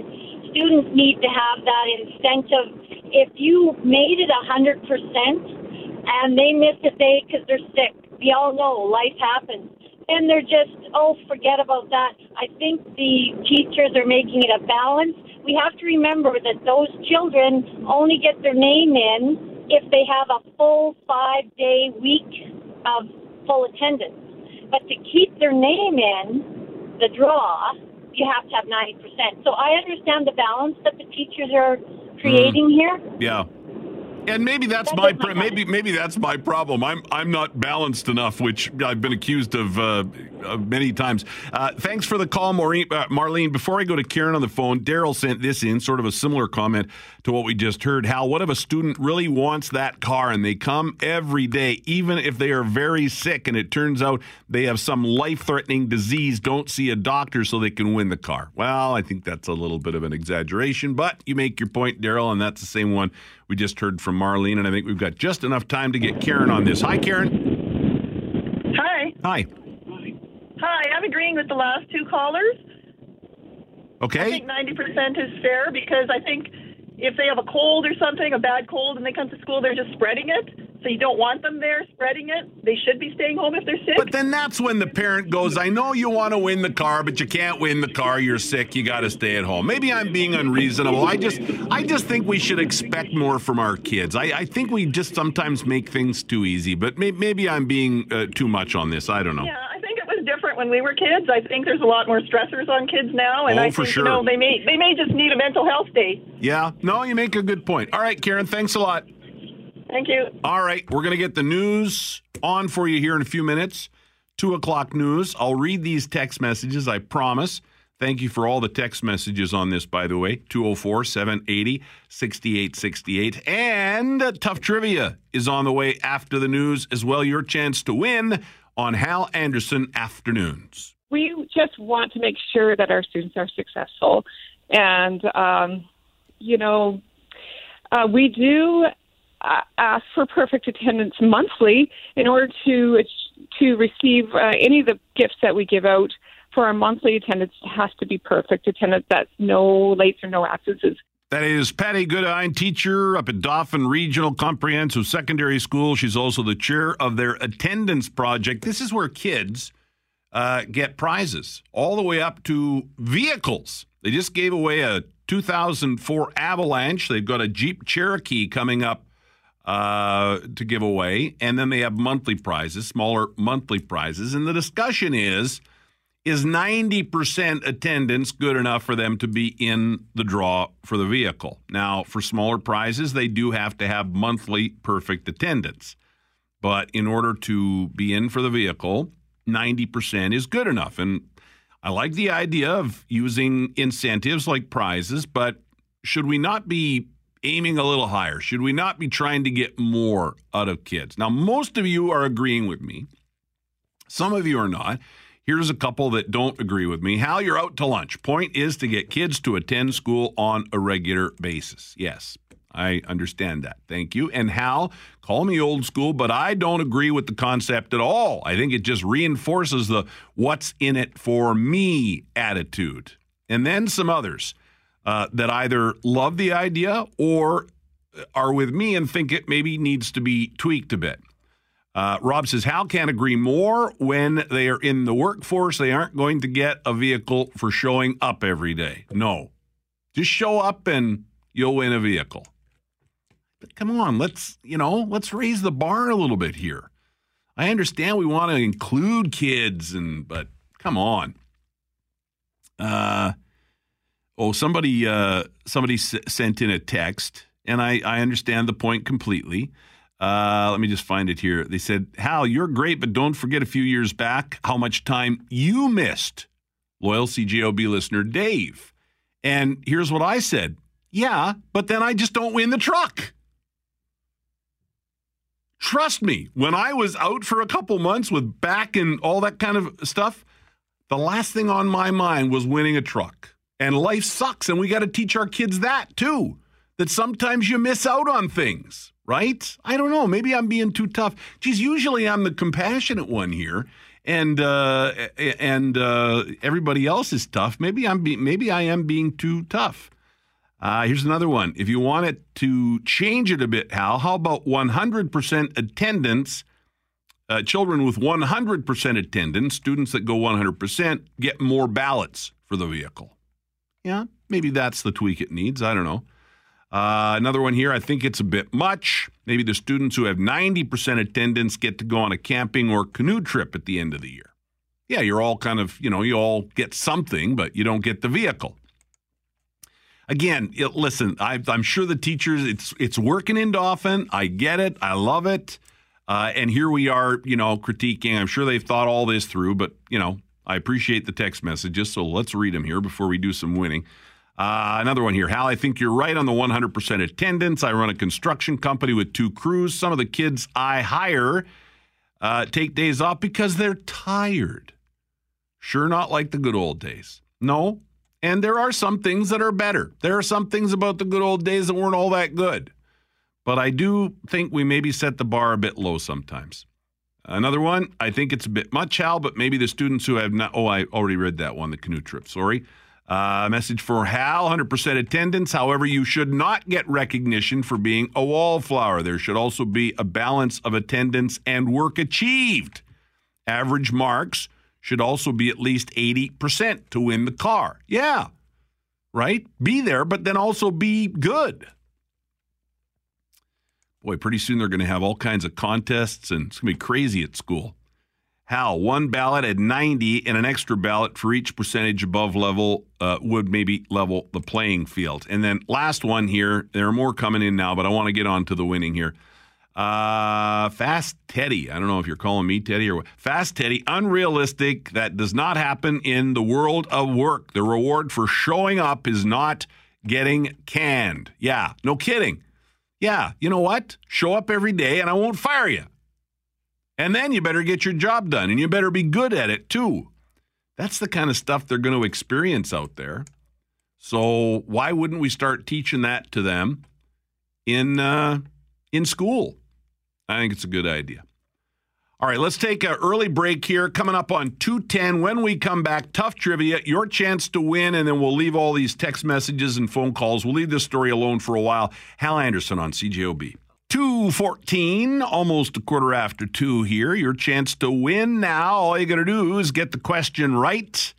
students need to have that incentive. If you made it a hundred percent and they miss a day because they're sick, we all know life happens. And they're just oh, forget about that. I think the teachers are making it a balance. We have to remember that those children only get their name in if they have a full five day week of full attendance. But to keep their name in the draw, you have to have 90%. So I understand the balance that the teachers are creating here. Yeah. And maybe that's That my my pr- maybe maybe that's my problem. I'm I'm not balanced enough, which I've been accused of, uh, of many times. Uh, thanks for the call, Maureen, uh, Marlene. Before I go to Karen on the phone, Daryl sent this in, sort of a similar comment to what we just heard. Hal, what if a student really wants that car and they come every day, even if they are very sick, and it turns out they have some life-threatening disease, don't see a doctor so they can win the car? Well, I think that's a little bit of an exaggeration, but you make your point, Daryl, and that's the same one we just heard from Marlene, and I think we've got just enough time to get Karen on this. Hi, Karen. Hi. Hi. Hi. I'm agreeing with the last two callers. Okay. I think 90% is fair because I think if they have a cold or something, a bad cold, and they come to school, they're just spreading it. So you don't want them there spreading it. They should be staying home if they're sick. But then that's when the parent goes, I know you want to win the car, but you can't win the car. You're sick. You got to stay at home. Maybe I'm being unreasonable. I just, I just think we should expect more from our kids. I, I think we just sometimes make things too easy, but may, maybe I'm being uh, too much on this. I don't know. Yeah, I think it was different when we were kids. I think there's a lot more stressors on kids now, and Oh, I think sure. you know they may they may just need a mental health day. Yeah. No, you make a good point. All right, Karen, thanks a lot. Thank you. All right, we're going to get the news on for you here in a few minutes. Two o'clock news. I'll read these text messages, I promise. Thank you for all the text messages on this, by the way. 204 780 6868. And Tough Trivia is on the way after the news as well. Your chance to win on Hal Anderson Afternoons. we just want to make sure that our students are successful. And, um, you know, uh, we do uh, ask for perfect attendance monthly in order to to receive uh, any of the gifts that we give out. For our monthly attendance, has to be perfect attendance. That's no lates or no absences. That is Patty Goodine, teacher up at Dauphin Regional Comprehensive Secondary School. She's also the chair of their attendance project. This is where kids uh, get prizes, all the way up to vehicles. They just gave away a 2004 Avalanche. They've got a Jeep Cherokee coming up uh, to give away, and then they have monthly prizes, smaller monthly prizes. And the discussion is is 90% attendance good enough for them to be in the draw for the vehicle? Now, for smaller prizes, they do have to have monthly perfect attendance. But in order to be in for the vehicle, 90% is good enough. And I like the idea of using incentives like prizes, but should we not be aiming a little higher? Should we not be trying to get more out of kids? Now, most of you are agreeing with me. Some of you are not. Here's a couple that don't agree with me. Hal, you're out to lunch. Point is to get kids to attend school on a regular basis. Yes, I understand that. Thank you. And Hal, call me old school, but I don't agree with the concept at all. I think it just reinforces the what's in it for me attitude. And then some others uh, that either love the idea or are with me and think it maybe needs to be tweaked a bit. Uh, Rob says Hal can't agree more. When they are in the workforce, they aren't going to get a vehicle for showing up every day. No, just show up and you'll win a vehicle. But come on, let's you know let's raise the bar a little bit here. I understand we want to include kids, and but come on. Uh, oh, somebody uh, somebody s- sent in a text, and I I understand the point completely. Uh, let me just find it here. They said, Hal, you're great, but don't forget a few years back how much time you missed. Loyal CJOB listener Dave. And here's what I said Yeah, but then I just don't win the truck. Trust me, when I was out for a couple months with back and all that kind of stuff, the last thing on my mind was winning a truck. And life sucks, and we got to teach our kids that too. That sometimes you miss out on things, right? I don't know. Maybe I'm being too tough. Geez, usually I'm the compassionate one here, and uh, and uh, everybody else is tough. Maybe I'm be- maybe I am being too tough. Uh, here's another one. If you want it to change it a bit, Hal, how about 100% attendance? Uh, children with 100% attendance, students that go 100%, get more ballots for the vehicle. Yeah, maybe that's the tweak it needs. I don't know. Uh, another one here, I think it's a bit much. Maybe the students who have 90% attendance get to go on a camping or canoe trip at the end of the year. Yeah, you're all kind of, you know, you all get something, but you don't get the vehicle. Again, it, listen, I, I'm sure the teachers, it's it's working in Dauphin. I get it. I love it. Uh, and here we are, you know, critiquing. I'm sure they've thought all this through, but, you know, I appreciate the text messages. So let's read them here before we do some winning. Uh, another one here. Hal, I think you're right on the 100% attendance. I run a construction company with two crews. Some of the kids I hire uh, take days off because they're tired. Sure, not like the good old days. No. And there are some things that are better. There are some things about the good old days that weren't all that good. But I do think we maybe set the bar a bit low sometimes. Another one, I think it's a bit much, Hal, but maybe the students who have not. Oh, I already read that one, the canoe trip. Sorry. Uh, message for Hal 100% attendance. However, you should not get recognition for being a wallflower. There should also be a balance of attendance and work achieved. Average marks should also be at least 80% to win the car. Yeah, right? Be there, but then also be good. Boy, pretty soon they're going to have all kinds of contests and it's going to be crazy at school. Hal, one ballot at 90 and an extra ballot for each percentage above level uh, would maybe level the playing field. And then last one here, there are more coming in now, but I want to get on to the winning here. Uh, Fast Teddy. I don't know if you're calling me Teddy or what. Fast Teddy. Unrealistic. That does not happen in the world of work. The reward for showing up is not getting canned. Yeah, no kidding. Yeah, you know what? Show up every day and I won't fire you. And then you better get your job done and you better be good at it too. That's the kind of stuff they're going to experience out there. So why wouldn't we start teaching that to them in uh, in school? I think it's a good idea. All right, let's take an early break here. Coming up on 210. When we come back, tough trivia, your chance to win, and then we'll leave all these text messages and phone calls. We'll leave this story alone for a while. Hal Anderson on CJOB. 214, almost a quarter after two here. Your chance to win now. All you got to do is get the question right.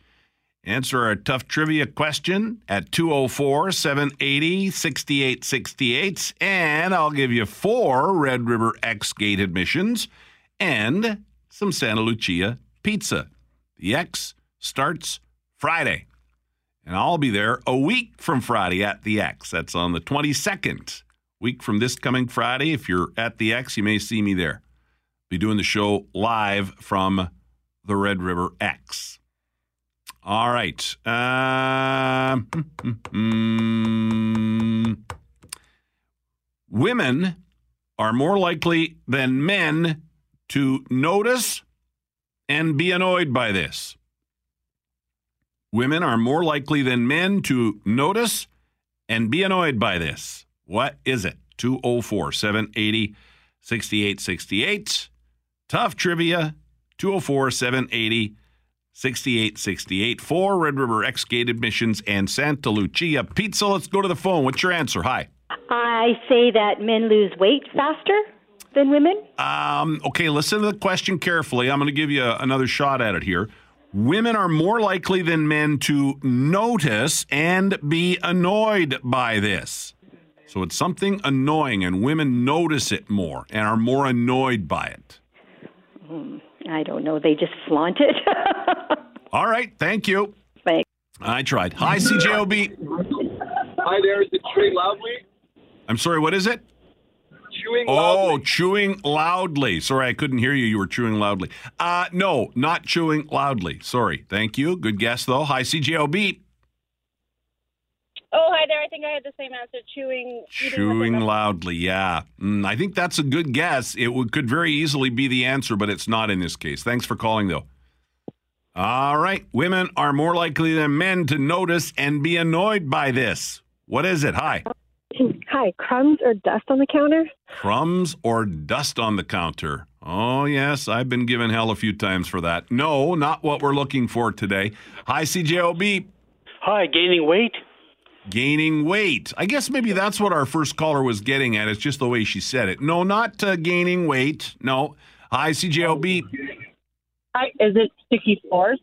Answer our tough trivia question at 204 780 6868. And I'll give you four Red River Ex Gate admissions and some Santa Lucia pizza. The Ex starts Friday. And I'll be there a week from Friday at the Ex. That's on the 22nd. Week from this coming Friday. If you're at the Ex, you may see me there. Be doing the show live from the Red River Ex. All right. Uh, women are more likely than men to notice and be annoyed by this. Women are more likely than men to notice and be annoyed by this. What is it? 204 780 6868. Tough trivia 204 780 6868 for Red River Ex Gate admissions and Santa Lucia Pizza. Let's go to the phone. What's your answer? Hi. I say that men lose weight faster than women. Um, okay, listen to the question carefully. I'm going to give you a, another shot at it here. Women are more likely than men to notice and be annoyed by this. So it's something annoying, and women notice it more and are more annoyed by it. Hmm, I don't know. They just flaunt it. All right. Thank you. Thanks. I tried. Hi, CJOB. Hi there. Is it chewing loudly? I'm sorry. What is it? Chewing Oh, loudly. chewing loudly. Sorry, I couldn't hear you. You were chewing loudly. Uh, no, not chewing loudly. Sorry. Thank you. Good guess, though. Hi, CJOB. Oh, hi there. I think I had the same answer. Chewing. Chewing loudly, yeah. Mm, I think that's a good guess. It would, could very easily be the answer, but it's not in this case. Thanks for calling, though. All right. Women are more likely than men to notice and be annoyed by this. What is it? Hi. Hi, crumbs or dust on the counter? Crumbs or dust on the counter? Oh, yes. I've been given hell a few times for that. No, not what we're looking for today. Hi, CJOB. Hi, gaining weight? Gaining weight. I guess maybe that's what our first caller was getting at. It's just the way she said it. No, not uh, gaining weight. No. Hi, CJOB. Hi, is it sticky floors?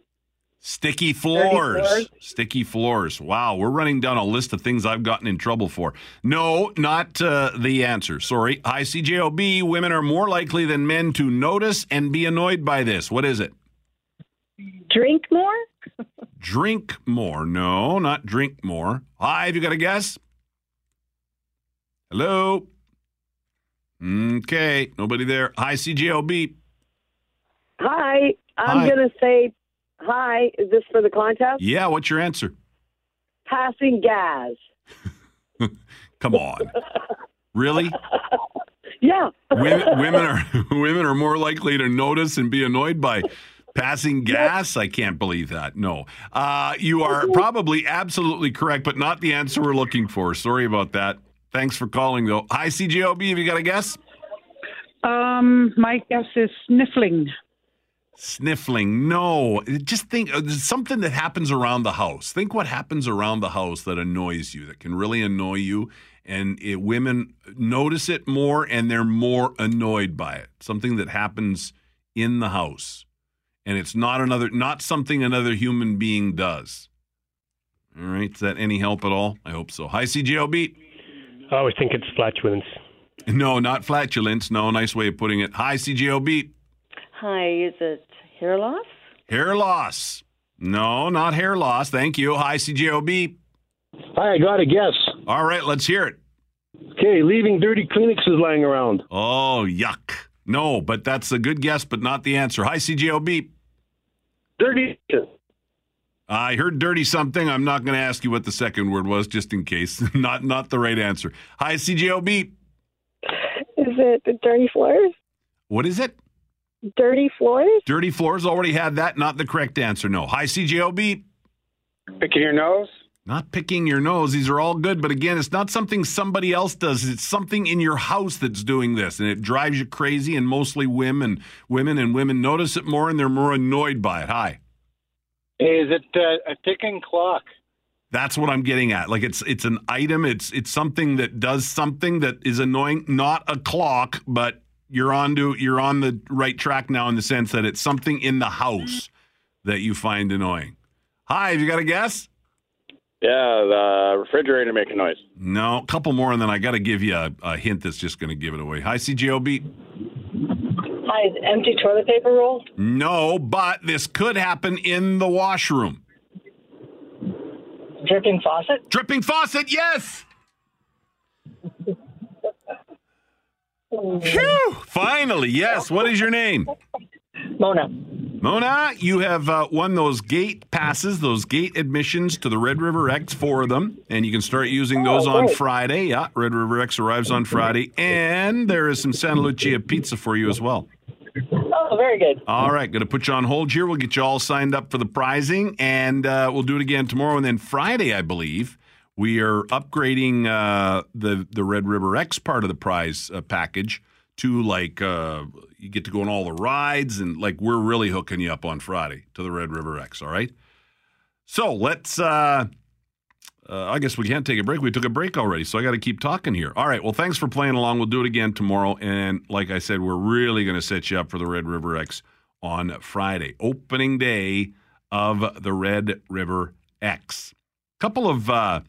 Sticky floors. floors. Sticky floors. Wow, we're running down a list of things I've gotten in trouble for. No, not uh, the answer. Sorry. Hi, CJOB. Women are more likely than men to notice and be annoyed by this. What is it? Drink more? Drink more. No, not drink more. Hi, have you got a guess? Hello? Okay, nobody there. Hi, CJOB. Hi, I'm going to say hi. Is this for the contest? Yeah, what's your answer? Passing gas. Come on. Really? Yeah. women, women are women are more likely to notice and be annoyed by passing gas. I can't believe that. No, uh, you are probably absolutely correct, but not the answer we're looking for. Sorry about that. Thanks for calling, though. Hi, CJOB. Have you got a guess? Um, my guess is sniffling. Sniffling. No. Just think uh, something that happens around the house. Think what happens around the house that annoys you, that can really annoy you. And it, women notice it more and they're more annoyed by it. Something that happens in the house. And it's not another, not something another human being does. All right. Is that any help at all? I hope so. Hi, CJOB. I always think it's flatulence. No, not flatulence. No, nice way of putting it. Hi, CJOB. Hi, is it hair loss? Hair loss. No, not hair loss. Thank you. Hi, CJOB. Hi, I got a guess. All right, let's hear it. Okay, leaving dirty Kleenexes lying around. Oh, yuck. No, but that's a good guess, but not the answer. Hi, CJOB. Dirty. I heard dirty something. I'm not going to ask you what the second word was, just in case. not not the right answer. Hi, CJOB. Is it the dirty floors? What is it? Dirty floors? Dirty floors. Already had that. Not the correct answer. No. Hi, CJOB. Picking your nose? Not picking your nose. These are all good, but again, it's not something somebody else does. It's something in your house that's doing this, and it drives you crazy. And mostly women, women, and women notice it more, and they're more annoyed by it. Hi. Is it uh, a ticking clock? That's what I'm getting at. Like it's it's an item. It's it's something that does something that is annoying. Not a clock, but you're on to you're on the right track now in the sense that it's something in the house that you find annoying. Hi, have you got a guess? Yeah, the refrigerator making noise. No, a couple more, and then I got to give you a, a hint that's just going to give it away. Hi, CJOB. Hi, empty toilet paper roll? No, but this could happen in the washroom. Dripping faucet? Dripping faucet, yes. Phew, finally, yes. What is your name? Mona. Mona, you have uh, won those gate passes, those gate admissions to the Red River Ex, four of them, and you can start using those Oh, on great. Friday. Yeah, Red River Ex arrives on Friday, and there is some Santa Lucia pizza for you as well. Oh, very good. All right, going to put you on hold here. We'll get you all signed up for the prizing, and uh, we'll do it again tomorrow. And then Friday, I believe, we are upgrading uh, the the Red River Ex part of the prize uh, package to like uh, you get to go on all the rides, and like we're really hooking you up on Friday to the Red River Ex. All right. So let's. Uh, uh, I guess we can't take a break. We took a break already, so I got to keep talking here. All right. Well, thanks for playing along. We'll do it again tomorrow. And like I said, we're really going to set you up for the Red River Ex on Friday, opening day of the Red River Ex. Couple of uh,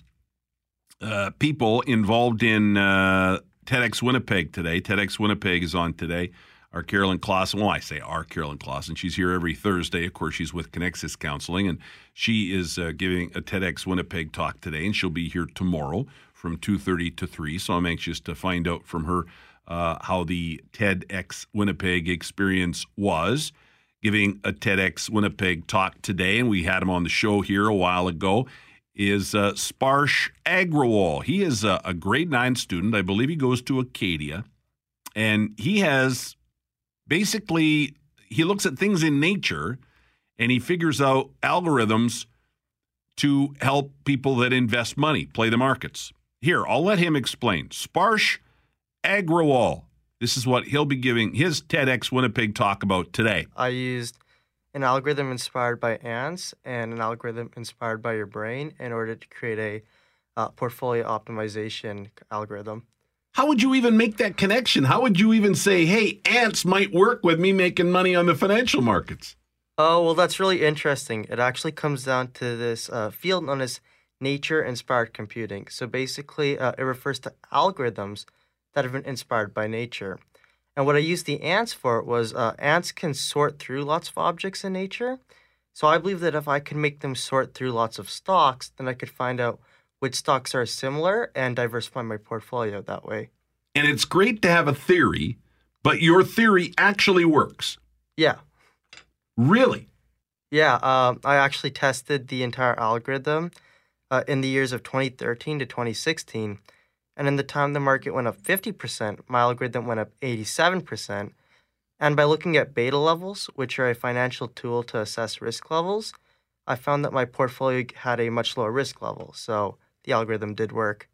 uh, people involved in uh, TEDx Winnipeg today. TEDx Winnipeg is on today. Our Carolyn Klassen, well, I say our Carolyn Klassen. She's here every Thursday. Of course, she's with Connexus Counseling, and she is uh, giving a TEDx Winnipeg talk today, and she'll be here tomorrow from 2.30 to 3. So I'm anxious to find out from her uh, how the TEDx Winnipeg experience was. Giving a TEDx Winnipeg talk today, and we had him on the show here a while ago is uh, Sparsh Agrawal. He is a, a grade nine student. I believe he goes to Acadia. And he has basically, he looks at things in nature and he figures out algorithms to help people that invest money play the markets. Here, I'll let him explain. Sparsh Agrawal. This is what he'll be giving his TEDx Winnipeg talk about today. I used an algorithm inspired by ants and an algorithm inspired by your brain in order to create a uh, portfolio optimization algorithm. How would you even make that connection? How would you even say, hey, ants might work with me making money on the financial markets? Oh, well, that's really interesting. It actually comes down to this uh, field known as nature inspired computing. So basically, uh, it refers to algorithms that have been inspired by nature. And what I used the ants for was uh, ants can sort through lots of objects in nature. So I believe that if I could make them sort through lots of stocks, then I could find out which stocks are similar and diversify my portfolio that way. And it's great to have a theory, but your theory actually works. Yeah. Really? Yeah, um, I actually tested the entire algorithm uh, in the years of 2013 to 2016. And in the time the market went up 50%, my algorithm went up 87%. And by looking at beta levels, which are a financial tool to assess risk levels, I found that my portfolio had a much lower risk level. So the algorithm did work.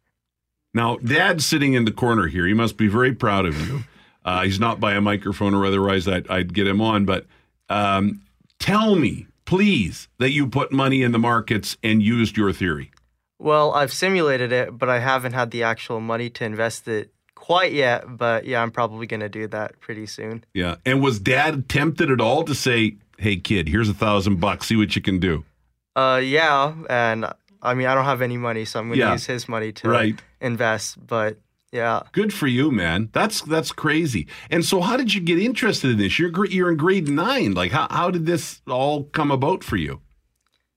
Now, Dad's sitting in the corner here. He must be very proud of you. Uh, he's not by a microphone, or otherwise I'd, I'd get him on. But um, tell me, please, that you put money in the markets and used your theory. Well, I've simulated it, but I haven't had the actual money to invest it quite yet. But yeah, I'm probably going to do that pretty soon. Yeah. And was Dad tempted at all to say, "Hey, kid, here's a thousand bucks. See what you can do"? Uh, yeah. And I mean, I don't have any money, so I'm going to Yeah. use his money to Right. invest. But yeah. Good for you, man. That's that's crazy. And so, how did you get interested in this? You're you're in grade nine. Like, how how did this all come about for you?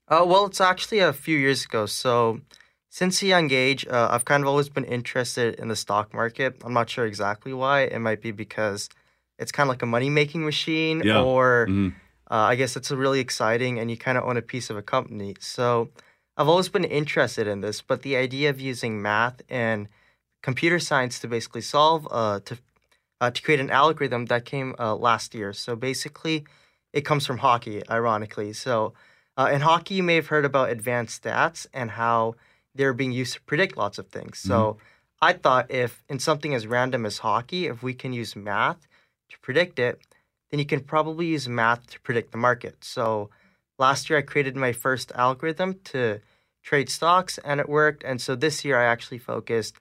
Uh, well, it's actually a few years ago. So, since a young age, uh, I've kind of always been interested in the stock market. I'm not sure exactly why. It might be because it's kind of like a money making machine, Yeah. or Mhm. uh, I guess it's really exciting and you kind of own a piece of a company. So, I've always been interested in this, but the idea of using math and computer science to basically solve uh, to uh, to create an algorithm that came uh, last year. So basically, it comes from hockey, ironically. So uh, in hockey, you may have heard about advanced stats and how they're being used to predict lots of things. So I thought if in something as random as hockey, if we can use math to predict it, then you can probably use math to predict the market. So last year, I created my first algorithm to trade stocks, and it worked. And so this year, I actually focused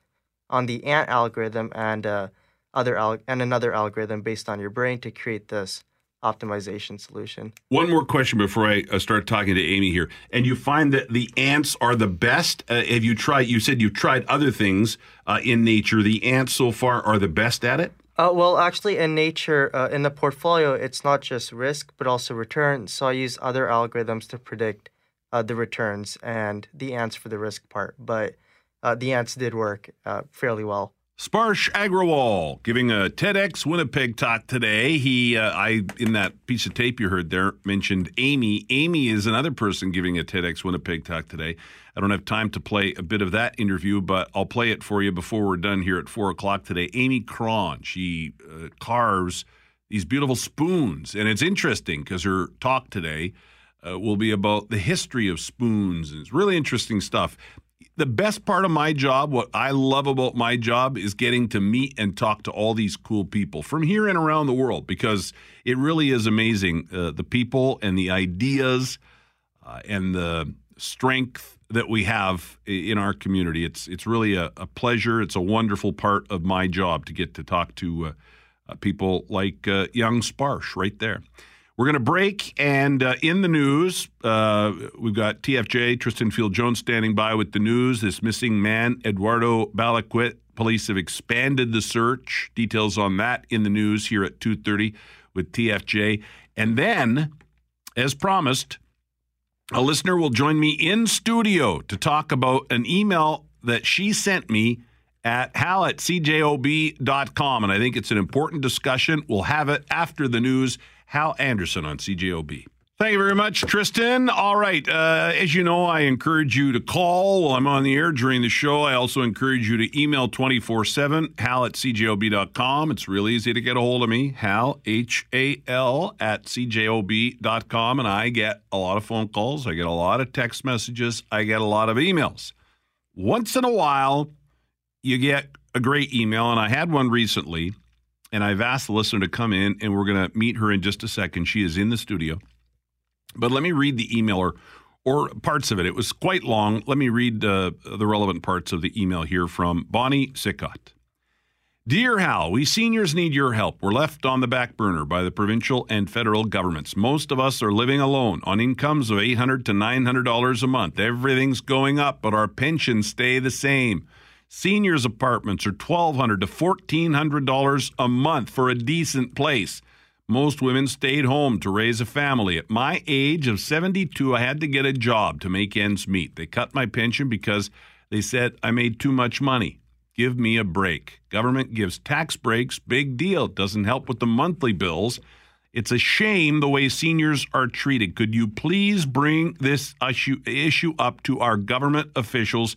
on the ant algorithm and uh, other al- and another algorithm based on your brain to create this optimization solution. One more question before I uh, start talking to Amy here. And you find that the ants are the best. Uh, have you tried? You said you've tried other things uh, in nature. The ants so far are the best at it. Uh, well, actually, in nature, uh, in the portfolio, it's not just risk, but also return. So I use other algorithms to predict uh, the returns and the ants for the risk part. But uh, the ants did work uh, fairly well. Sparsh Agrawal giving a TEDx Winnipeg talk today. He, uh, I in that piece of tape you heard there mentioned Amy. Amy is another person giving a TEDx Winnipeg talk today. I don't have time to play a bit of that interview, but I'll play it for you before we're done here at four o'clock today. Amy Cron, she uh, carves these beautiful spoons, and it's interesting because her talk today uh, will be about the history of spoons, it's really interesting stuff the best part of my job, what I love about my job, is getting to meet and talk to all these cool people from here and around the world because it really is amazing uh, the people and the ideas uh, and the strength that we have in our community. It's it's really a, a pleasure. It's a wonderful part of my job to get to talk to uh, uh, people like uh, young Sparsh right there. We're going to break, and uh, in the news, uh, we've got TFJ, Tristan Field Jones, standing by with the news. This missing man, Eduardo Balaquit. Police have expanded the search. Details on that in the news here at 2.30 with TFJ. And then, as promised, a listener will join me in studio to talk about an email that she sent me at hal at cjob.com. And I think it's an important discussion. We'll have it after the news. Hal Anderson on CJOB. Thank you very much, Tristan. All right. Uh, as you know, I encourage you to call while I'm on the air during the show. I also encourage you to email 24 7, hal at cjob.com. It's really easy to get a hold of me, hal, H A L, at cjob.com. And I get a lot of phone calls, I get a lot of text messages, I get a lot of emails. Once in a while, you get a great email, and I had one recently, and I've asked the listener to come in, and we're going to meet her in just a second. She is in the studio. But let me read the email or, or parts of it. It was quite long. Let me read uh, the relevant parts of the email here from Bonnie Sickott. Dear Hal, we seniors need your help. We're left on the back burner by the provincial and federal governments. Most of us are living alone on incomes of 800 to $900 a month. Everything's going up, but our pensions stay the same. Seniors' apartments are $1,200 to $1,400 a month for a decent place. Most women stayed home to raise a family. At my age of 72, I had to get a job to make ends meet. They cut my pension because they said I made too much money. Give me a break. Government gives tax breaks, big deal. Doesn't help with the monthly bills. It's a shame the way seniors are treated. Could you please bring this issue up to our government officials?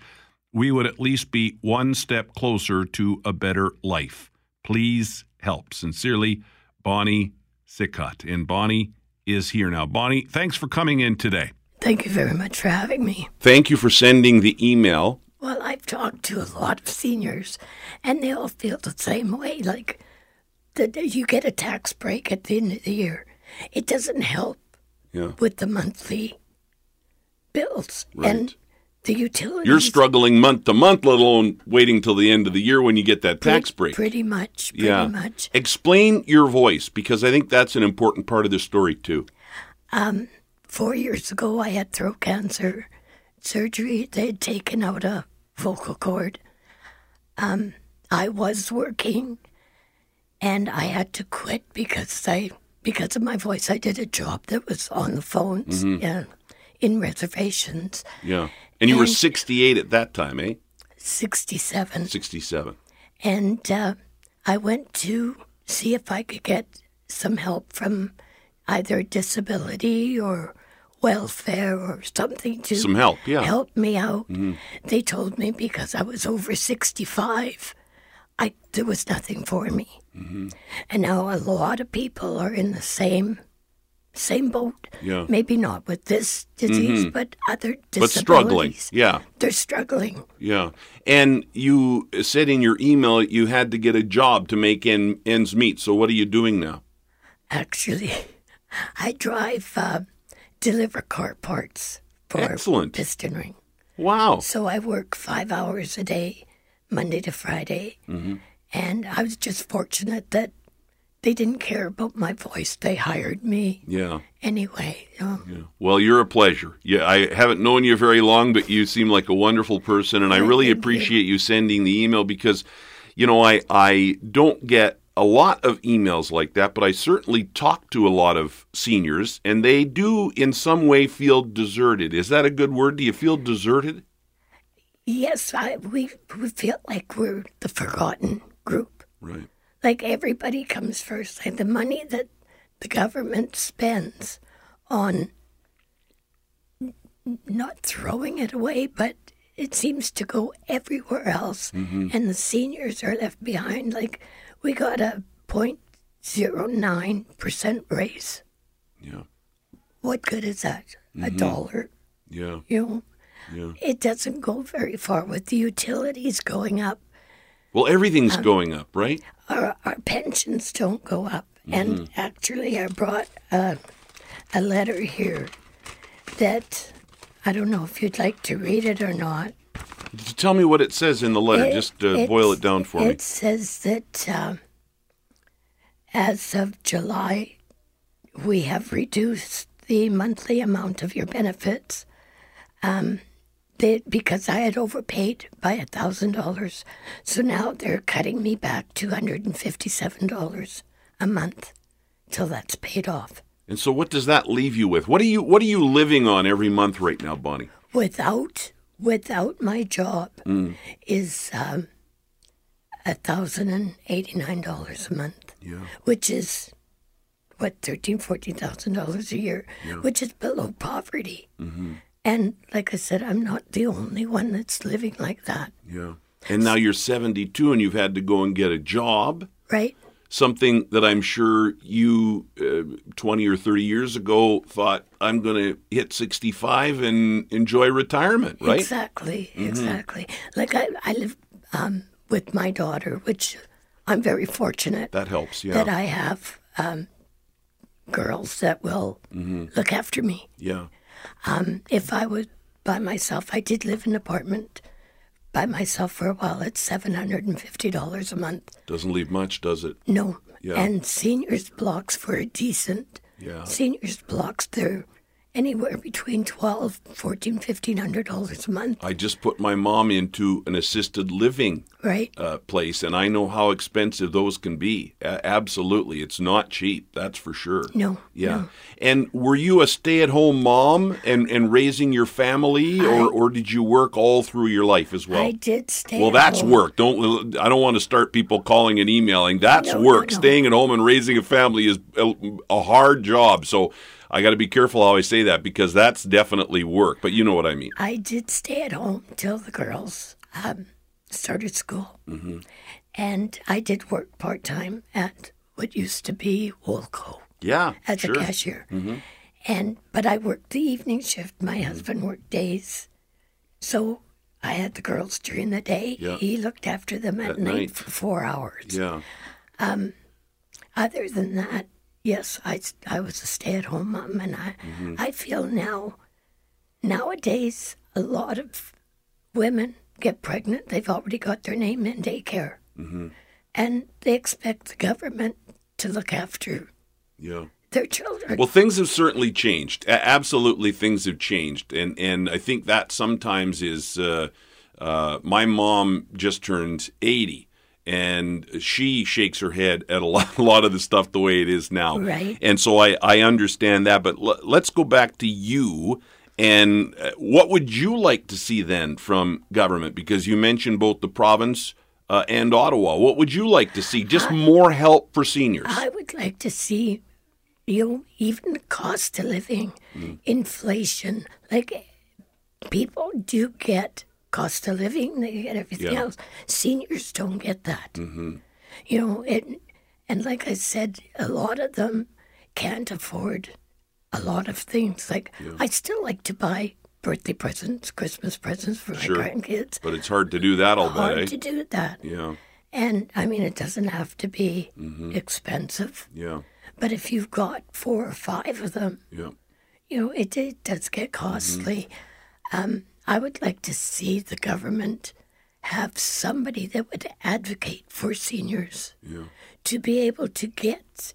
We would at least be one step closer to a better life. Please help. Sincerely, Bonnie Sickott. And Bonnie is here now. Bonnie, thanks for coming in today. Thank you very much for having me. Thank you for sending the email. Well, I've talked to a lot of seniors, and they all feel the same way. Like, that you get a tax break at the end of the year. It doesn't help Yeah. with the monthly bills Right. and the utilities. You're struggling month to month, let alone waiting till the end of the year when you get that tax break. Pretty much. Pretty yeah. much. Explain your voice because I think that's an important part of the story too. Um, four years ago, I had throat cancer surgery. They had taken out a vocal cord. Um, I was working, and I had to quit because I because of my voice. I did a job that was on the phones Mhm. yeah, in reservations. Yeah. And you were 68 at that time, eh? Sixty-seven. 67. And uh, I went to see if I could get some help from either disability or welfare or something to Some help, yeah. help me out. Mhm. They told me because I was over 65, I there was nothing for me. Mhm. And now a lot of people are in the same same boat. Yeah. Maybe not with this disease, Mhm. but other disabilities. But struggling. Yeah. They're struggling. Yeah. And you said in your email you had to get a job to make en- ends meet. So what are you doing now? Actually, I drive, uh, deliver car parts for Excellent. piston ring. Wow. So I work five hours a day, Monday to Friday, hmm and I was just fortunate that they didn't care about my voice. They hired me Yeah. anyway. Um, you know. Well, you're a pleasure. Yeah, I haven't known you very long, but you seem like a wonderful person, and I really appreciate you sending the email because, you know, I I don't get a lot of emails like that, but I certainly talk to a lot of seniors, and they do in some way feel deserted. Is that a good word? Do you feel deserted? Yes, I, we we feel like we're the forgotten group. Right. Like everybody comes first. Like the money that the government spends on not throwing it away, but it seems to go everywhere else, Mhm. and the seniors are left behind. Like we got a point zero nine percent raise. Yeah. What good is that? A Mhm. dollar. Yeah. You know, Yeah. it doesn't go very far with the utilities going up. Well, everything's Um, going up, right? Our, our pensions don't go up. And Mhm. actually, I brought a, a letter here that I don't know if you'd like to read it or not. Tell me what it says in the letter. It- Just uh, boil it down for me. It says that um, as of July, we have reduced the monthly amount of your benefits. Um, they, because I had overpaid by a thousand dollars, so now they're cutting me back two hundred and fifty-seven dollars a month till that's paid off. And so, what does that leave you with? What are you What are you living on every month right now, Bonnie? Without without my job Mm. is um, a thousand and eighty-nine dollars a month. Yeah. which is what thirteen, fourteen thousand dollars a year, Yeah. which is below poverty. Mm-hmm. And like I said, I'm not the only one that's living like that, Yeah. And now you're 72 and you've had to go and get a job. right? Something that I'm sure you, uh, 20 or 30 years ago, thought, I'm going to hit 65 and enjoy retirement, right? Exactly, Mhm. exactly. Like I, I live um, with my daughter, which I'm very fortunate That helps, yeah. that I have um, girls that will Mhm. look after me. Yeah. Um, if I was by myself, I did live in an apartment by myself for a while It's $750 a month. Doesn't leave much, does it? No. Yeah. And seniors blocks for a decent Yeah. seniors blocks, they're anywhere between twelve, fourteen, fifteen hundred dollars a month. I just put my mom into an assisted living Right. uh, place, and I know how expensive those can be. Absolutely, it's not cheap. That's for sure. No, Yeah. no. And were you a stay-at-home mom and, and raising your family, or, or did you work all through your life as well? I did stay. well, at that's home. work. Don't I don't want to start people calling and emailing. That's no, work. no. Staying at home and raising a family is a, a hard job. So I got to be careful how I say that because that's definitely work. But you know what I mean. I did stay at home till the girls um, started school, hmm and I did work part time at what used to be Woolco Yeah. as sure. a cashier. hmm And but I worked the evening shift. My husband worked days, so I had the girls during the day. Yeah. He looked after them at, At night, night. for four hours. Yeah. Um, other than that, yes, I, I was a stay-at-home mom, and I Mhm. I feel now nowadays a lot of women get pregnant. They've already got their name in daycare, hmm and they expect the government to look after Yeah. their children. Well, things have certainly changed. A- absolutely, things have changed, and and I think that sometimes is. Uh, uh, my mom just turned eighty, and she shakes her head at a lot, a lot of the stuff the way it is now. Right. And so I I understand that, but l- let's go back to you. And uh, what would you like to see then from government? Because you mentioned both the province uh, and Ottawa. What would you like to see? Just more help for seniors. I would like to see, you know, even the cost of living, Mm. inflation. Like people do get cost of living, they get everything Yeah. else. Seniors don't get that. hmm You know, and and like I said, a lot of them can't afford a lot of things. Like I still like to buy birthday presents, Christmas presents for my grandkids. But it's hard to do that all Hard day. to do that. Yeah. And I mean, it doesn't have to be Mhm. expensive. Yeah. But if you've got four or five of them, Yeah. you know, it, it does get costly. Um, I would like to see the government have somebody that would advocate for seniors Yeah. to be able to get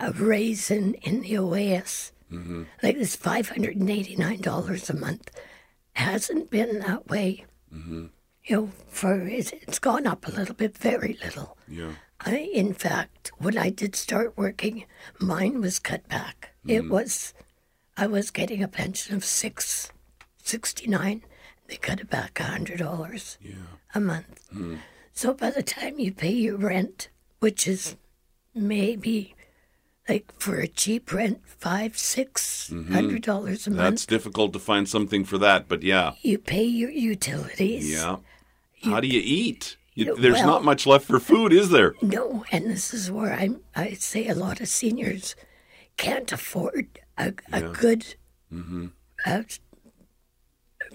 a raise in, in the OAS. Mm-hmm. Like this $589 a month hasn't been that way. Mm-hmm. You know, for it's, it's gone up a little bit, very little. Yeah. I, in fact, when I did start working, mine was cut back. It Mhm. was, I was getting a pension of six, sixty-nine. They cut it back a hundred dollars a month. Mm. So by the time you pay your rent, which is maybe like for a cheap rent, five, six Mhm. hundred dollars a month, That's difficult to find something for that, but yeah. you pay your utilities. Yeah. How do you eat? You, You- there's well- not much left for food, is there? No, and this is where I I say a lot of seniors can't afford a, a good Mm-hmm. uh,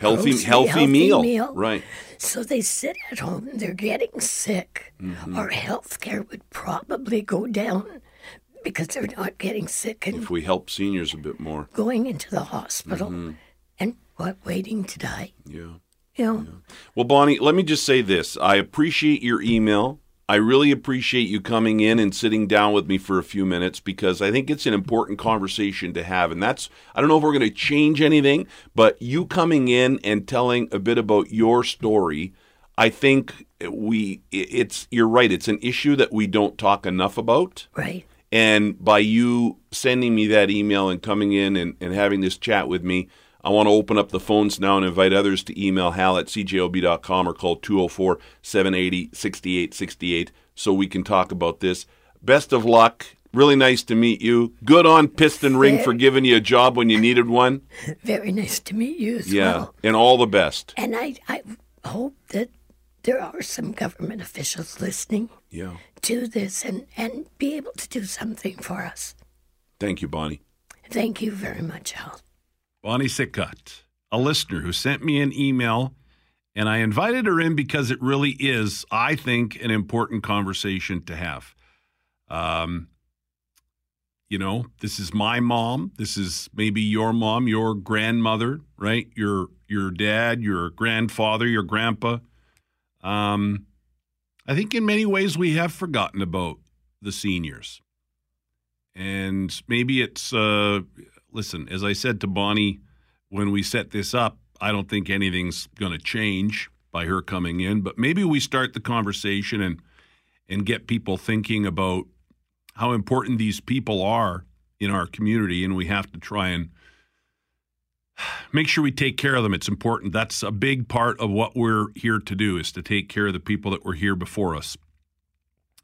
Healthy, grocery, healthy, meal. Right. So they sit at home, they're getting sick. Mhm. Our health care would probably go down because they're not getting sick and If we help seniors a bit more. going into the hospital Mhm. and what waiting to die. Yeah. You know, Well, Bonnie, let me just say this. I appreciate your email. I really appreciate you coming in and sitting down with me for a few minutes because I think it's an important conversation to have. And that's, I don't know if we're going to change anything, but you coming in and telling a bit about your story, I think we, it's, you're right, it's an issue that we don't talk enough about. right. And by you sending me that email and coming in and, and having this chat with me, I want to open up the phones now and invite others to email hal at cjob.com or call 204 780 6868 so we can talk about this. Best of luck. Really nice to meet you. Good on Piston Ring for giving you a job when you needed one. Very nice to meet you as Yeah. well. And all the best. And I, I hope that there are some government officials listening Yeah. to this and, and be able to do something for us. Thank you, Bonnie. Thank you very much, Al. Bonnie Sickut, a listener who sent me an email, and I invited her in because it really is, I think, an important conversation to have. Um, you know, this is my mom. This is maybe your mom, your grandmother, right? Your your dad, your grandfather, your grandpa. Um, I think in many ways we have forgotten about the seniors. And maybe it's, uh, listen, as I said to Bonnie when we set this up, I don't think anything's going to change by her coming in, but maybe we start the conversation and and get people thinking about how important these people are in our community and we have to try and make sure we take care of them. It's important. That's a big part of what we're here to do is to take care of the people that were here before us.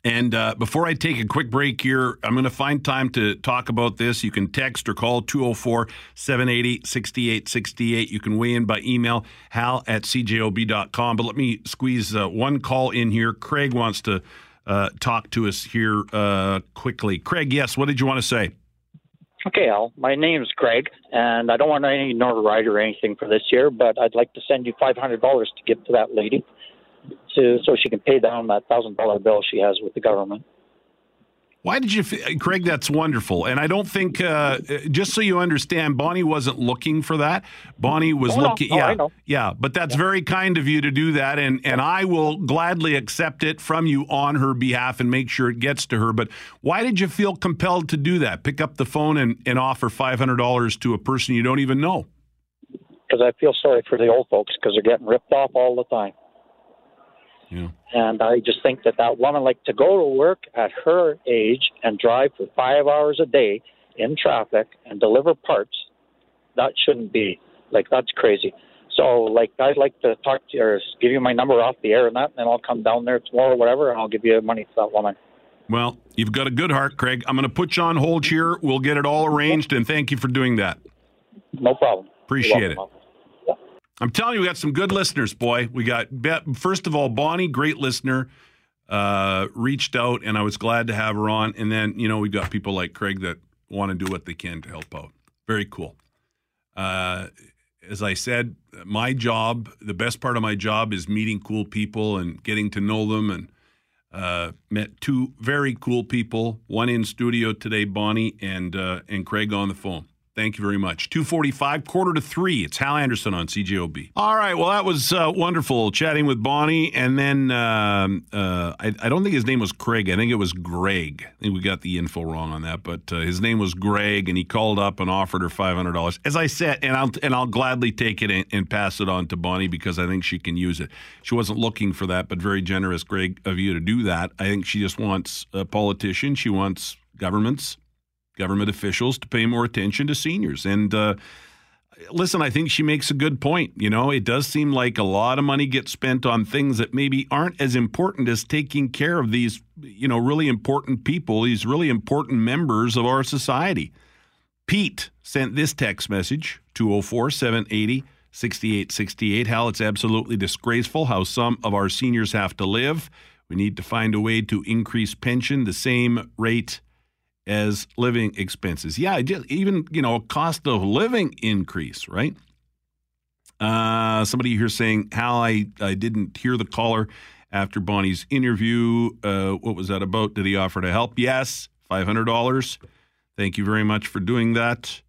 And uh, before I take a quick break here, I'm going to find time to talk about this. You can text or call 204 780 6868. You can weigh in by email, hal at cjob.com. But let me squeeze uh, one call in here. Craig wants to uh, talk to us here uh, quickly. Craig, yes, what did you want to say? Okay, Al. My name's Craig, and I don't want any notoriety or anything for this year, but I'd like to send you five hundred dollars to give to that lady, to so she can pay down that thousand dollar bill she has with the government. Why did you, Craig? That's wonderful, and I don't think. Uh, just so you understand, Bonnie wasn't looking for that. Bonnie was Oh, no. looking. Oh, yeah, yeah, but that's very kind of you to do that, and and I will gladly accept it from you on her behalf and make sure it gets to her. But why did you feel compelled to do that? Pick up the phone and and offer five hundred dollars to a person you don't even know. Because I feel sorry for the old folks because they're getting ripped off all the time. Yeah. And I just think that that woman, like to go to work at her age and drive for five hours a day in traffic and deliver parts, that shouldn't be. Like that's crazy. So, like, I'd like to talk to you or give you my number off the air and that, and then I'll come down there tomorrow or whatever, and I'll give you money for that woman. Well, you've got a good heart, Craig. I'm going to put you on hold here. We'll get it all arranged, and thank you for doing that. No problem. Appreciate it. I'm telling you, we got some good listeners, boy. We got first of all, Bonnie, great listener, uh, reached out, and I was glad to have her on. And then you know we've got people like Craig that want to do what they can to help out. Very cool. Uh, as I said, my job, the best part of my job, is meeting cool people and getting to know them. And uh, met two very cool people. One in studio today, Bonnie, and uh, and Craig on the phone. Thank you very much. 245, quarter to three. It's Hal Anderson on CJOB. All right. Well, that was uh, wonderful chatting with Bonnie. And then um, uh, I, I don't think his name was Craig. I think it was Greg. I think we got the info wrong on that. But uh, his name was Greg, and he called up and offered her $500. As I said, and I'll, and I'll gladly take it and, and pass it on to Bonnie because I think she can use it. She wasn't looking for that, but very generous, Greg, of you to do that. I think she just wants a politician. She wants governments government officials to pay more attention to seniors. And uh, listen, I think she makes a good point. You know, it does seem like a lot of money gets spent on things that maybe aren't as important as taking care of these, you know, really important people, these really important members of our society. Pete sent this text message 204 780 6868. Hal, it's absolutely disgraceful how some of our seniors have to live. We need to find a way to increase pension the same rate as living expenses. Yeah, just even you know, cost of living increase, right? Uh, somebody here saying how I, I didn't hear the caller after Bonnie's interview. Uh, what was that about? Did he offer to help? Yes, five hundred dollars. Thank you very much for doing that.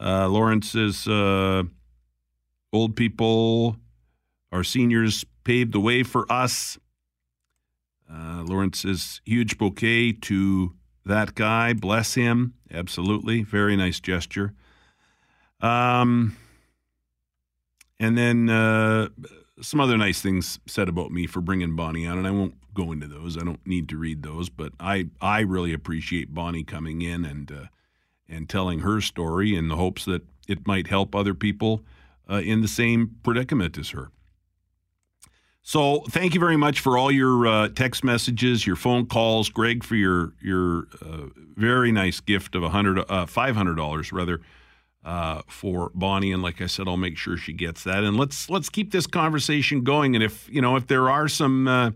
Uh, Lawrence says uh, old people, our seniors paved the way for us. Uh, Lawrence says huge bouquet to that guy. Bless him. Absolutely. Very nice gesture. Um, and then uh, some other nice things said about me for bringing Bonnie on, and I won't go into those. I don't need to read those, but I I really appreciate Bonnie coming in and uh, and telling her story in the hopes that it might help other people uh, in the same predicament as her. So thank you very much for all your uh, text messages, your phone calls, Greg, for your your uh, very nice gift of a hundred, uh, five hundred dollars rather, uh, for Bonnie. And like I said, I'll make sure she gets that. And let's let's keep this conversation going. And if you know if there are some uh,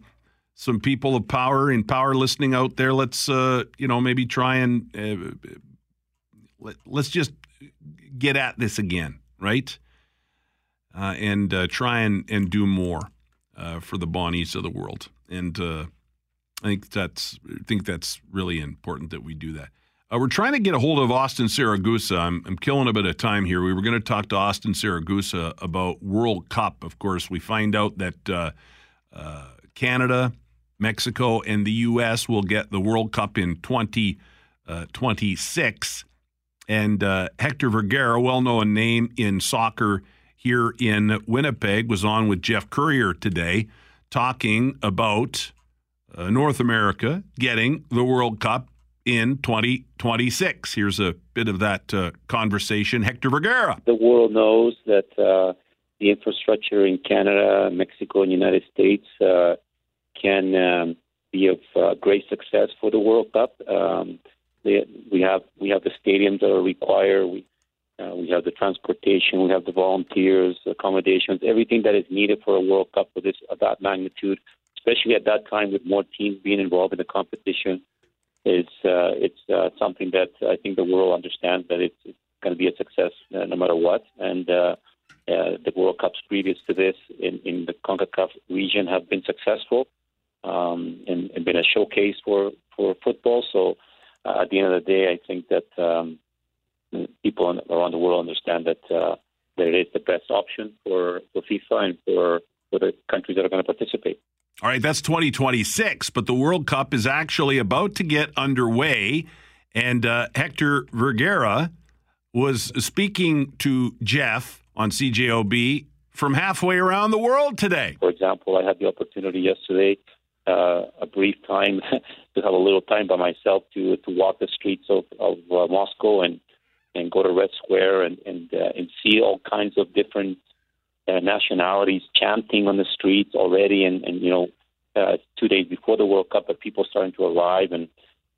some people of power and power listening out there, let's uh, you know maybe try and let, let's just get at this again, right? And try and and do more uh, for the Bonnies of the world. And uh, I think that's I think that's really important that we do that. Uh, we're trying to get a hold of Austin Saragusa. I'm, I'm killing a bit of time here. We were going to talk to Austin Saragusa about World Cup. Of course, we find out that uh, uh, Canada, Mexico, and the U.S. will get the World Cup in 2026. and uh, Hector Vergara, well known name in soccer here in Winnipeg, was on with Geoff Currier today talking about uh, North America getting the World Cup in 2026. Here's a bit of that uh, conversation. Hector Vergara. The world knows that uh, the infrastructure in Canada, Mexico, and United States uh, can um, be of uh, great success for the World Cup. Um, they, we have we have the stadiums that are required. We uh, we have the transportation. We have the volunteers, accommodations, everything that is needed for a World Cup of this of that magnitude, especially at that time with more teams being involved in the competition. Is uh, it's uh, something that I think the world understands that it's, it's going to be a success uh, no matter what. And uh, uh, the World Cups previous to this in, in the CONCACAF region have been successful um, and, and been a showcase for, for football. So uh, at the end of the day, I think that um, people around the world understand that uh, that it is the best option for, for FIFA and for, for the countries that are going to participate. All right, that's 2026, but the World Cup is actually about to get underway. And uh, Hector Vergara was speaking to Geoff on CJOB from halfway around the world today. For example, I had the opportunity yesterday, uh, a brief time, to have a little time by myself to to walk the streets of, of uh, Moscow and and go to Red Square and and uh, and see all kinds of different uh, nationalities chanting on the streets already, and and you know, uh, two days before the World Cup, but people starting to arrive, and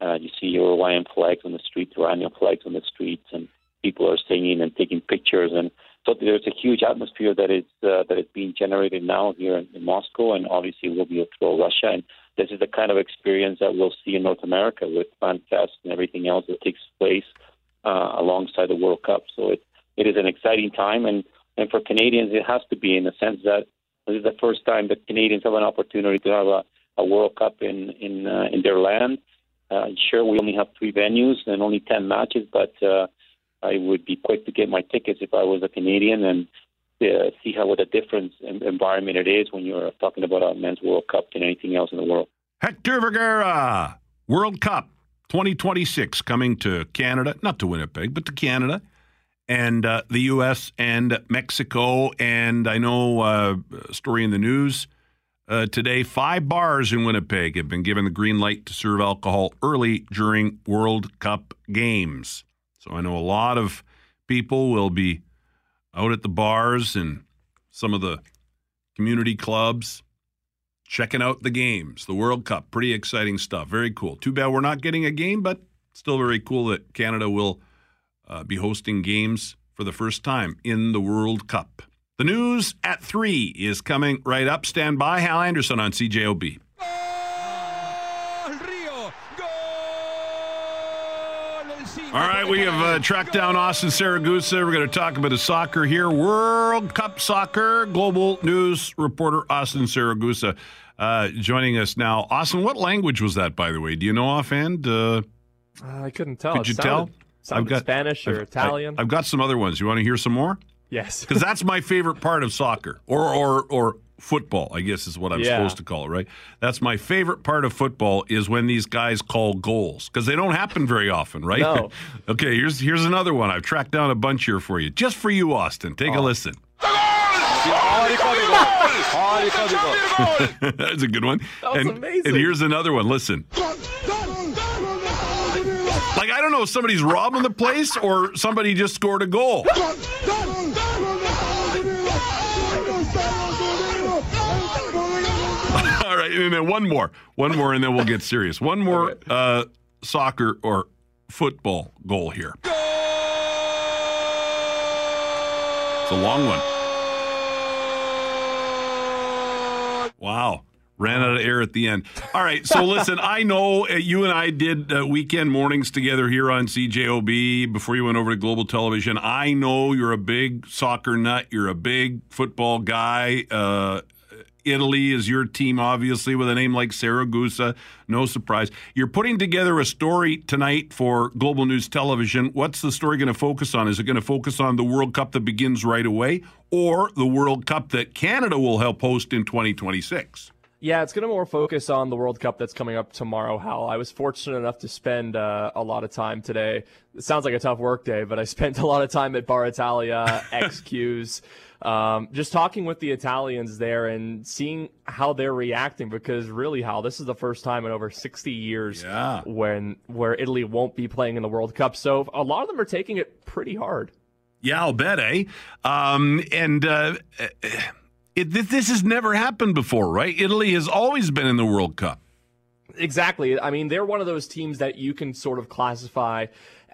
uh, you see Uruguayan flags on the streets, Iranian flags on the streets, and people are singing and taking pictures, and so there's a huge atmosphere that is uh, that is being generated now here in, in Moscow, and obviously will be through Russia, and this is the kind of experience that we'll see in North America with FanFest and everything else that takes place uh, alongside the World Cup. So it it is an exciting time, and and for Canadians, it has to be in the sense that this is the first time that Canadians have an opportunity to have a, a World Cup in in uh, in their land. Uh, sure, we only have three venues and only ten matches, but uh, I would be quick to get my tickets if I was a Canadian and uh, see how what a different environment it is when you're talking about a men's World Cup than anything else in the world. Hector Vergara, World Cup 2026 coming to Canada, not to Winnipeg, but to Canada and uh, the U.S. and Mexico. And I know uh, a story in the news uh, today five bars in Winnipeg have been given the green light to serve alcohol early during World Cup games. So I know a lot of people will be out at the bars and some of the community clubs checking out the games, the World Cup. Pretty exciting stuff. Very cool. Too bad we're not getting a game, but still very cool that Canada will uh, be hosting games for the first time in the World Cup. The news at 3 is coming right up. Stand by. Hal Anderson on CJOB. All right, we have uh, tracked down Austin Saragusa. We're going to talk about his soccer here. World Cup soccer. Global news reporter Austin Saragusa uh, joining us now. Austin, what language was that, by the way? Do you know offhand? Uh, I couldn't tell. Could It you sounded- tell? sounded Spanish or I've- Italian. I, have got some other ones. You want to hear some more? Yes. Because that's my favorite part of soccer, or or or football. I guess is what I'm Yeah. supposed to call it, right? That's my favorite part of football is when these guys call goals because they don't happen very often, right? No. okay, here's here's another one. I've tracked down a bunch here for you, just for you, Austin. Take a oh. listen. That's a good one. That was and, amazing. and here's another one. Listen. Like I don't know if somebody's robbing the place or somebody just scored a goal. And then one more, one more, and then we'll get serious. One more uh, soccer or football goal here. It's a long one. Wow. Ran out of air at the end. All right. So listen, I know uh, you and I did uh, weekend mornings together here on CJOB before you went over to Global Television. I know you're a big soccer nut. You're a big football guy. Uh, Italy is your team, obviously, with a name like Saragusa. No surprise. You're putting together a story tonight for Global News Television. What's the story going to focus on? Is it going to focus on the World Cup that begins right away or the World Cup that Canada will help host in 2026? Yeah, it's going to more focus on the World Cup that's coming up tomorrow, Hal. I was fortunate enough to spend uh, a lot of time today. It sounds like a tough work day, but I spent a lot of time at Bar Italia, XQs, um, just talking with the Italians there and seeing how they're reacting because really, Hal, this is the first time in over 60 years Yeah. when where Italy won't be playing in the World Cup. So a lot of them are taking it pretty hard. Yeah, I'll bet, eh? Um, and uh, it, this this has never happened before, right? Italy has always been in the World Cup. Exactly. I mean, they're one of those teams that you can sort of classify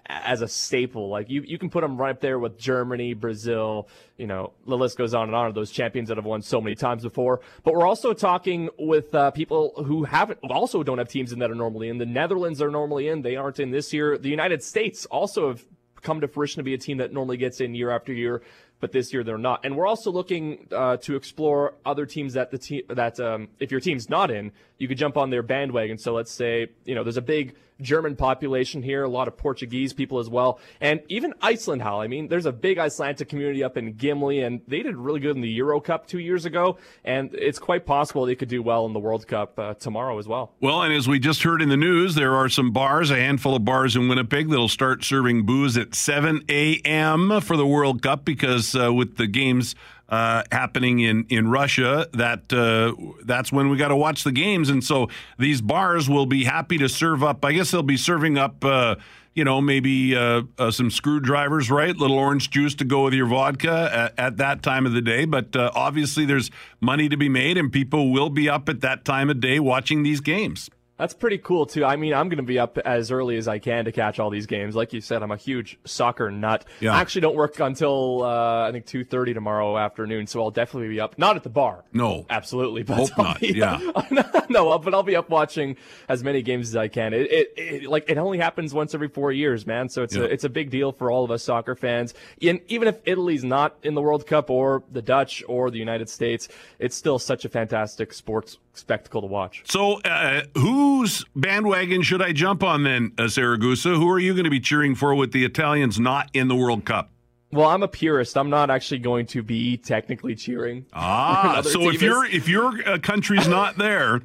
as a staple. Like you, you can put them right up there with Germany, Brazil. You know, the list goes on and on of those champions that have won so many times before. But we're also talking with uh, people who haven't, also don't have teams in that are normally in. The Netherlands are normally in. They aren't in this year. The United States also have come to fruition to be a team that normally gets in year after year. But this year they're not, and we're also looking uh, to explore other teams that the team that um, if your team's not in, you could jump on their bandwagon. So let's say you know there's a big German population here, a lot of Portuguese people as well, and even Iceland. Hal, I mean, there's a big Icelandic community up in Gimli, and they did really good in the Euro Cup two years ago, and it's quite possible they could do well in the World Cup uh, tomorrow as well. Well, and as we just heard in the news, there are some bars, a handful of bars in Winnipeg that'll start serving booze at 7 a.m. for the World Cup because uh, with the games uh, happening in, in Russia, that uh, that's when we got to watch the games, and so these bars will be happy to serve up. I guess they'll be serving up. Uh, you know, maybe uh, uh, some screwdrivers, right? Little orange juice to go with your vodka at, at that time of the day. But obviously, there's money to be made, and people will be up at that time of day watching these games. That's pretty cool too. I mean, I'm going to be up as early as I can to catch all these games. Like you said, I'm a huge soccer nut. Yeah. I actually don't work until uh, I think 2:30 tomorrow afternoon, so I'll definitely be up. Not at the bar. No, absolutely. But Hope I'll not. be- Yeah. no, but I'll be up watching as many games as I can. It, it, it like it only happens once every four years, man. So it's Yeah. a it's a big deal for all of us soccer fans. And even if Italy's not in the World Cup or the Dutch or the United States, it's still such a fantastic sports spectacle to watch. So, uh, whose bandwagon should I jump on then, uh, Saragusa? Who are you going to be cheering for with the Italians not in the World Cup? Well, I'm a purist. I'm not actually going to be technically cheering. Ah, so if is- your if your uh, country's not there,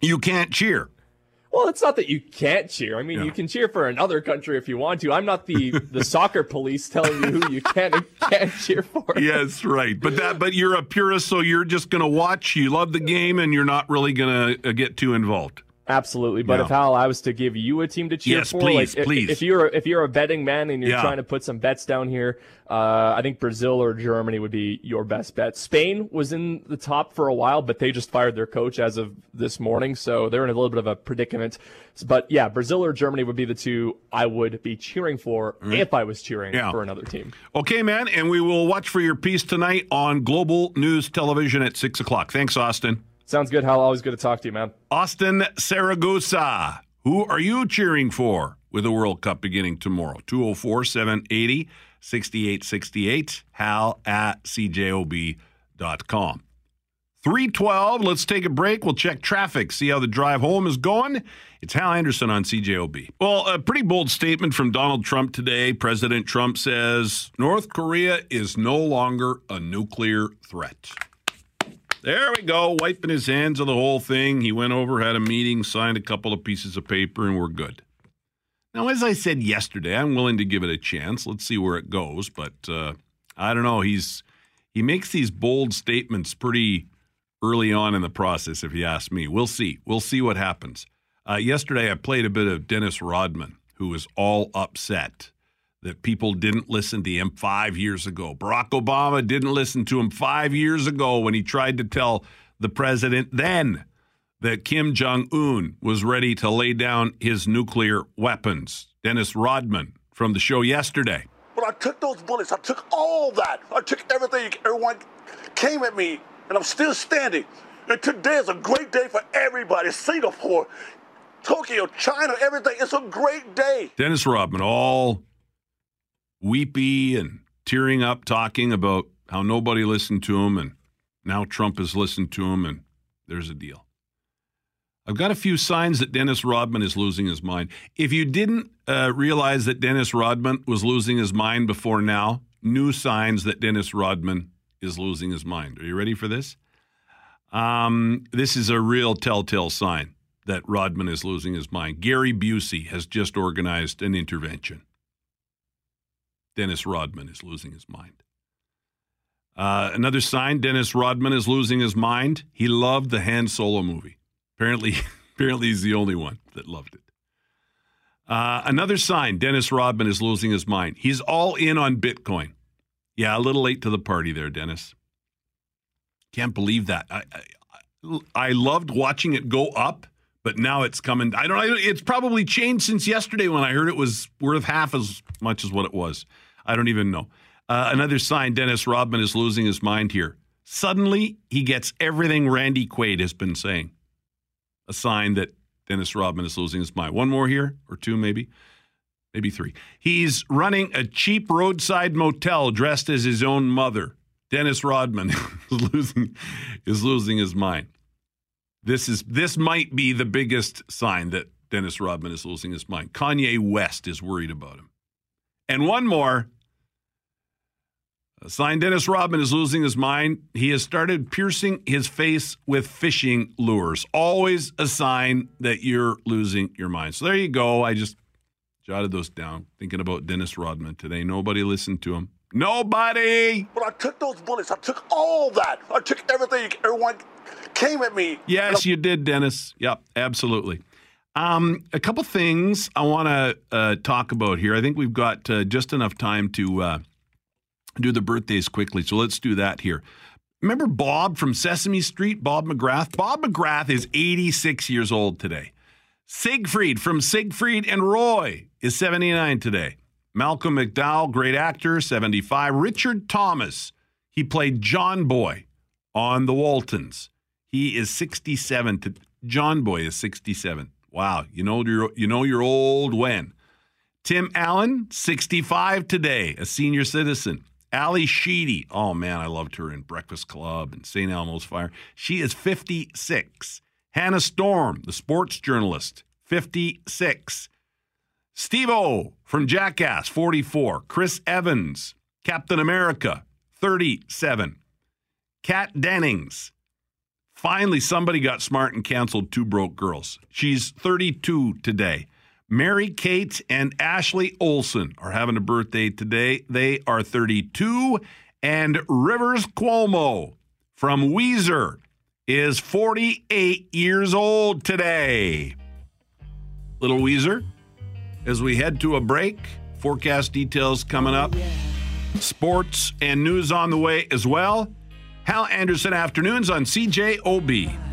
you can't cheer. Well, it's not that you can't cheer. I mean, you can cheer for another country if you want to. I'm not the the soccer police telling you who you can and can't cheer for. yes, right. But that but you're a purist, so you're just going to watch. You love the game, and you're not really going to uh, get too involved. Absolutely, but Yeah. if Hal, I was to give you a team to cheer Yes, for, please, like, if- please. If you're if you're a betting man and you're Yeah. trying to put some bets down here, uh, I think Brazil or Germany would be your best bet. Spain was in the top for a while, but they just fired their coach as of this morning, so they're in a little bit of a predicament. But yeah, Brazil or Germany would be the two I would be cheering for Right. if I was cheering Yeah. for another team. Okay, man, and we will watch for your piece tonight on Global News Television at six o'clock. Thanks, Austin. Sounds good, Hal. Always good to talk to you, man. Austin Saragosa. Who are you cheering for with the World Cup beginning tomorrow? 204 780 6868. Hal at cjob.com. 312. Let's take a break. We'll check traffic, see how the drive home is going. It's Hal Anderson on CJOB. Well, a pretty bold statement from Donald Trump today. President Trump says North Korea is no longer a nuclear threat. There we go, wiping his hands of the whole thing. He went over, had a meeting, signed a couple of pieces of paper, and we're good. Now, as I said yesterday, I'm willing to give it a chance. Let's see where it goes, but uh, I don't know. He's he makes these bold statements pretty early on in the process, if you ask me. We'll see. We'll see what happens. Uh, yesterday, I played a bit of Dennis Rodman, who was all upset that people didn't listen to him five years ago. Barack Obama didn't listen to him five years ago when he tried to tell the president then that Kim Jong un was ready to lay down his nuclear weapons. Dennis Rodman from the show yesterday. But I took those bullets. I took all that. I took everything. Everyone came at me, and I'm still standing. And today is a great day for everybody. Singapore, Tokyo, China, everything. It's a great day. Dennis Rodman, all weepy and tearing up, talking about how nobody listened to him, and now Trump has listened to him, and there's a deal. I've got a few signs that Dennis Rodman is losing his mind. If you didn't uh, realize that Dennis Rodman was losing his mind before now, new signs that Dennis Rodman is losing his mind. Are you ready for this? Um, this is a real telltale sign that Rodman is losing his mind. Gary Busey has just organized an intervention. Dennis Rodman is losing his mind. Uh, another sign Dennis Rodman is losing his mind. He loved the Han Solo movie. Apparently, apparently he's the only one that loved it. Uh, another sign Dennis Rodman is losing his mind. He's all in on Bitcoin. Yeah, a little late to the party there, Dennis. Can't believe that. I, I, I loved watching it go up, but now it's coming. I don't. It's probably changed since yesterday when I heard it was worth half as much as what it was. I don't even know. Uh, another sign Dennis Rodman is losing his mind here. Suddenly, he gets everything Randy Quaid has been saying. A sign that Dennis Rodman is losing his mind. One more here, or two maybe, maybe three. He's running a cheap roadside motel dressed as his own mother. Dennis Rodman is losing is losing his mind. This is this might be the biggest sign that Dennis Rodman is losing his mind. Kanye West is worried about him. And one more. A sign Dennis Rodman is losing his mind. He has started piercing his face with fishing lures. Always a sign that you're losing your mind. So there you go. I just jotted those down, thinking about Dennis Rodman today. Nobody listened to him. Nobody. But I took those bullets. I took all that. I took everything. Everyone came at me. Yes, you did, Dennis. Yep, absolutely. Um, a couple things I want to uh, talk about here. I think we've got uh, just enough time to uh, do the birthdays quickly, so let's do that here. Remember Bob from Sesame Street, Bob McGrath? Bob McGrath is 86 years old today. Siegfried from Siegfried and Roy is 79 today. Malcolm McDowell, great actor, 75. Richard Thomas, he played John Boy on The Waltons. He is 67. To, John Boy is 67. Wow, you know you're you know you're old when. Tim Allen, 65 today, a senior citizen. Ally Sheedy, oh man, I loved her in Breakfast Club and St. Elmo's Fire. She is 56. Hannah Storm, the sports journalist, 56. Steve-O from Jackass, 44. Chris Evans, Captain America, 37. Kat Dennings. Finally, somebody got smart and canceled Two Broke Girls. She's 32 today. Mary Kate and Ashley Olsen are having a birthday today. They are 32. And Rivers Cuomo from Weezer is 48 years old today. Little Weezer, as we head to a break, forecast details coming up, sports and news on the way as well. Hal Anderson afternoons on CJOB.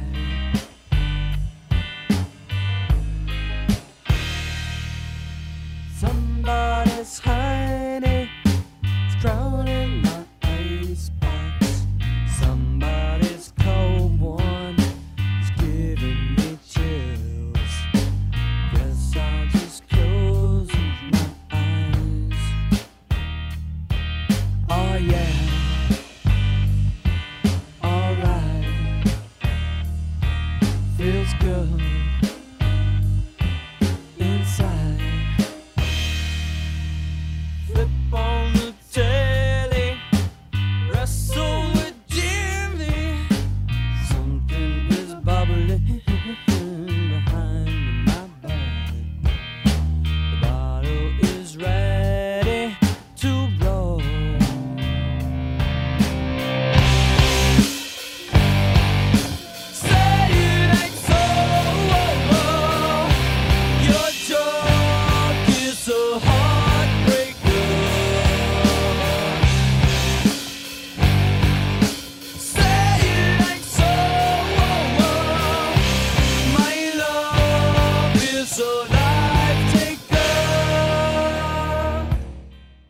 hurt.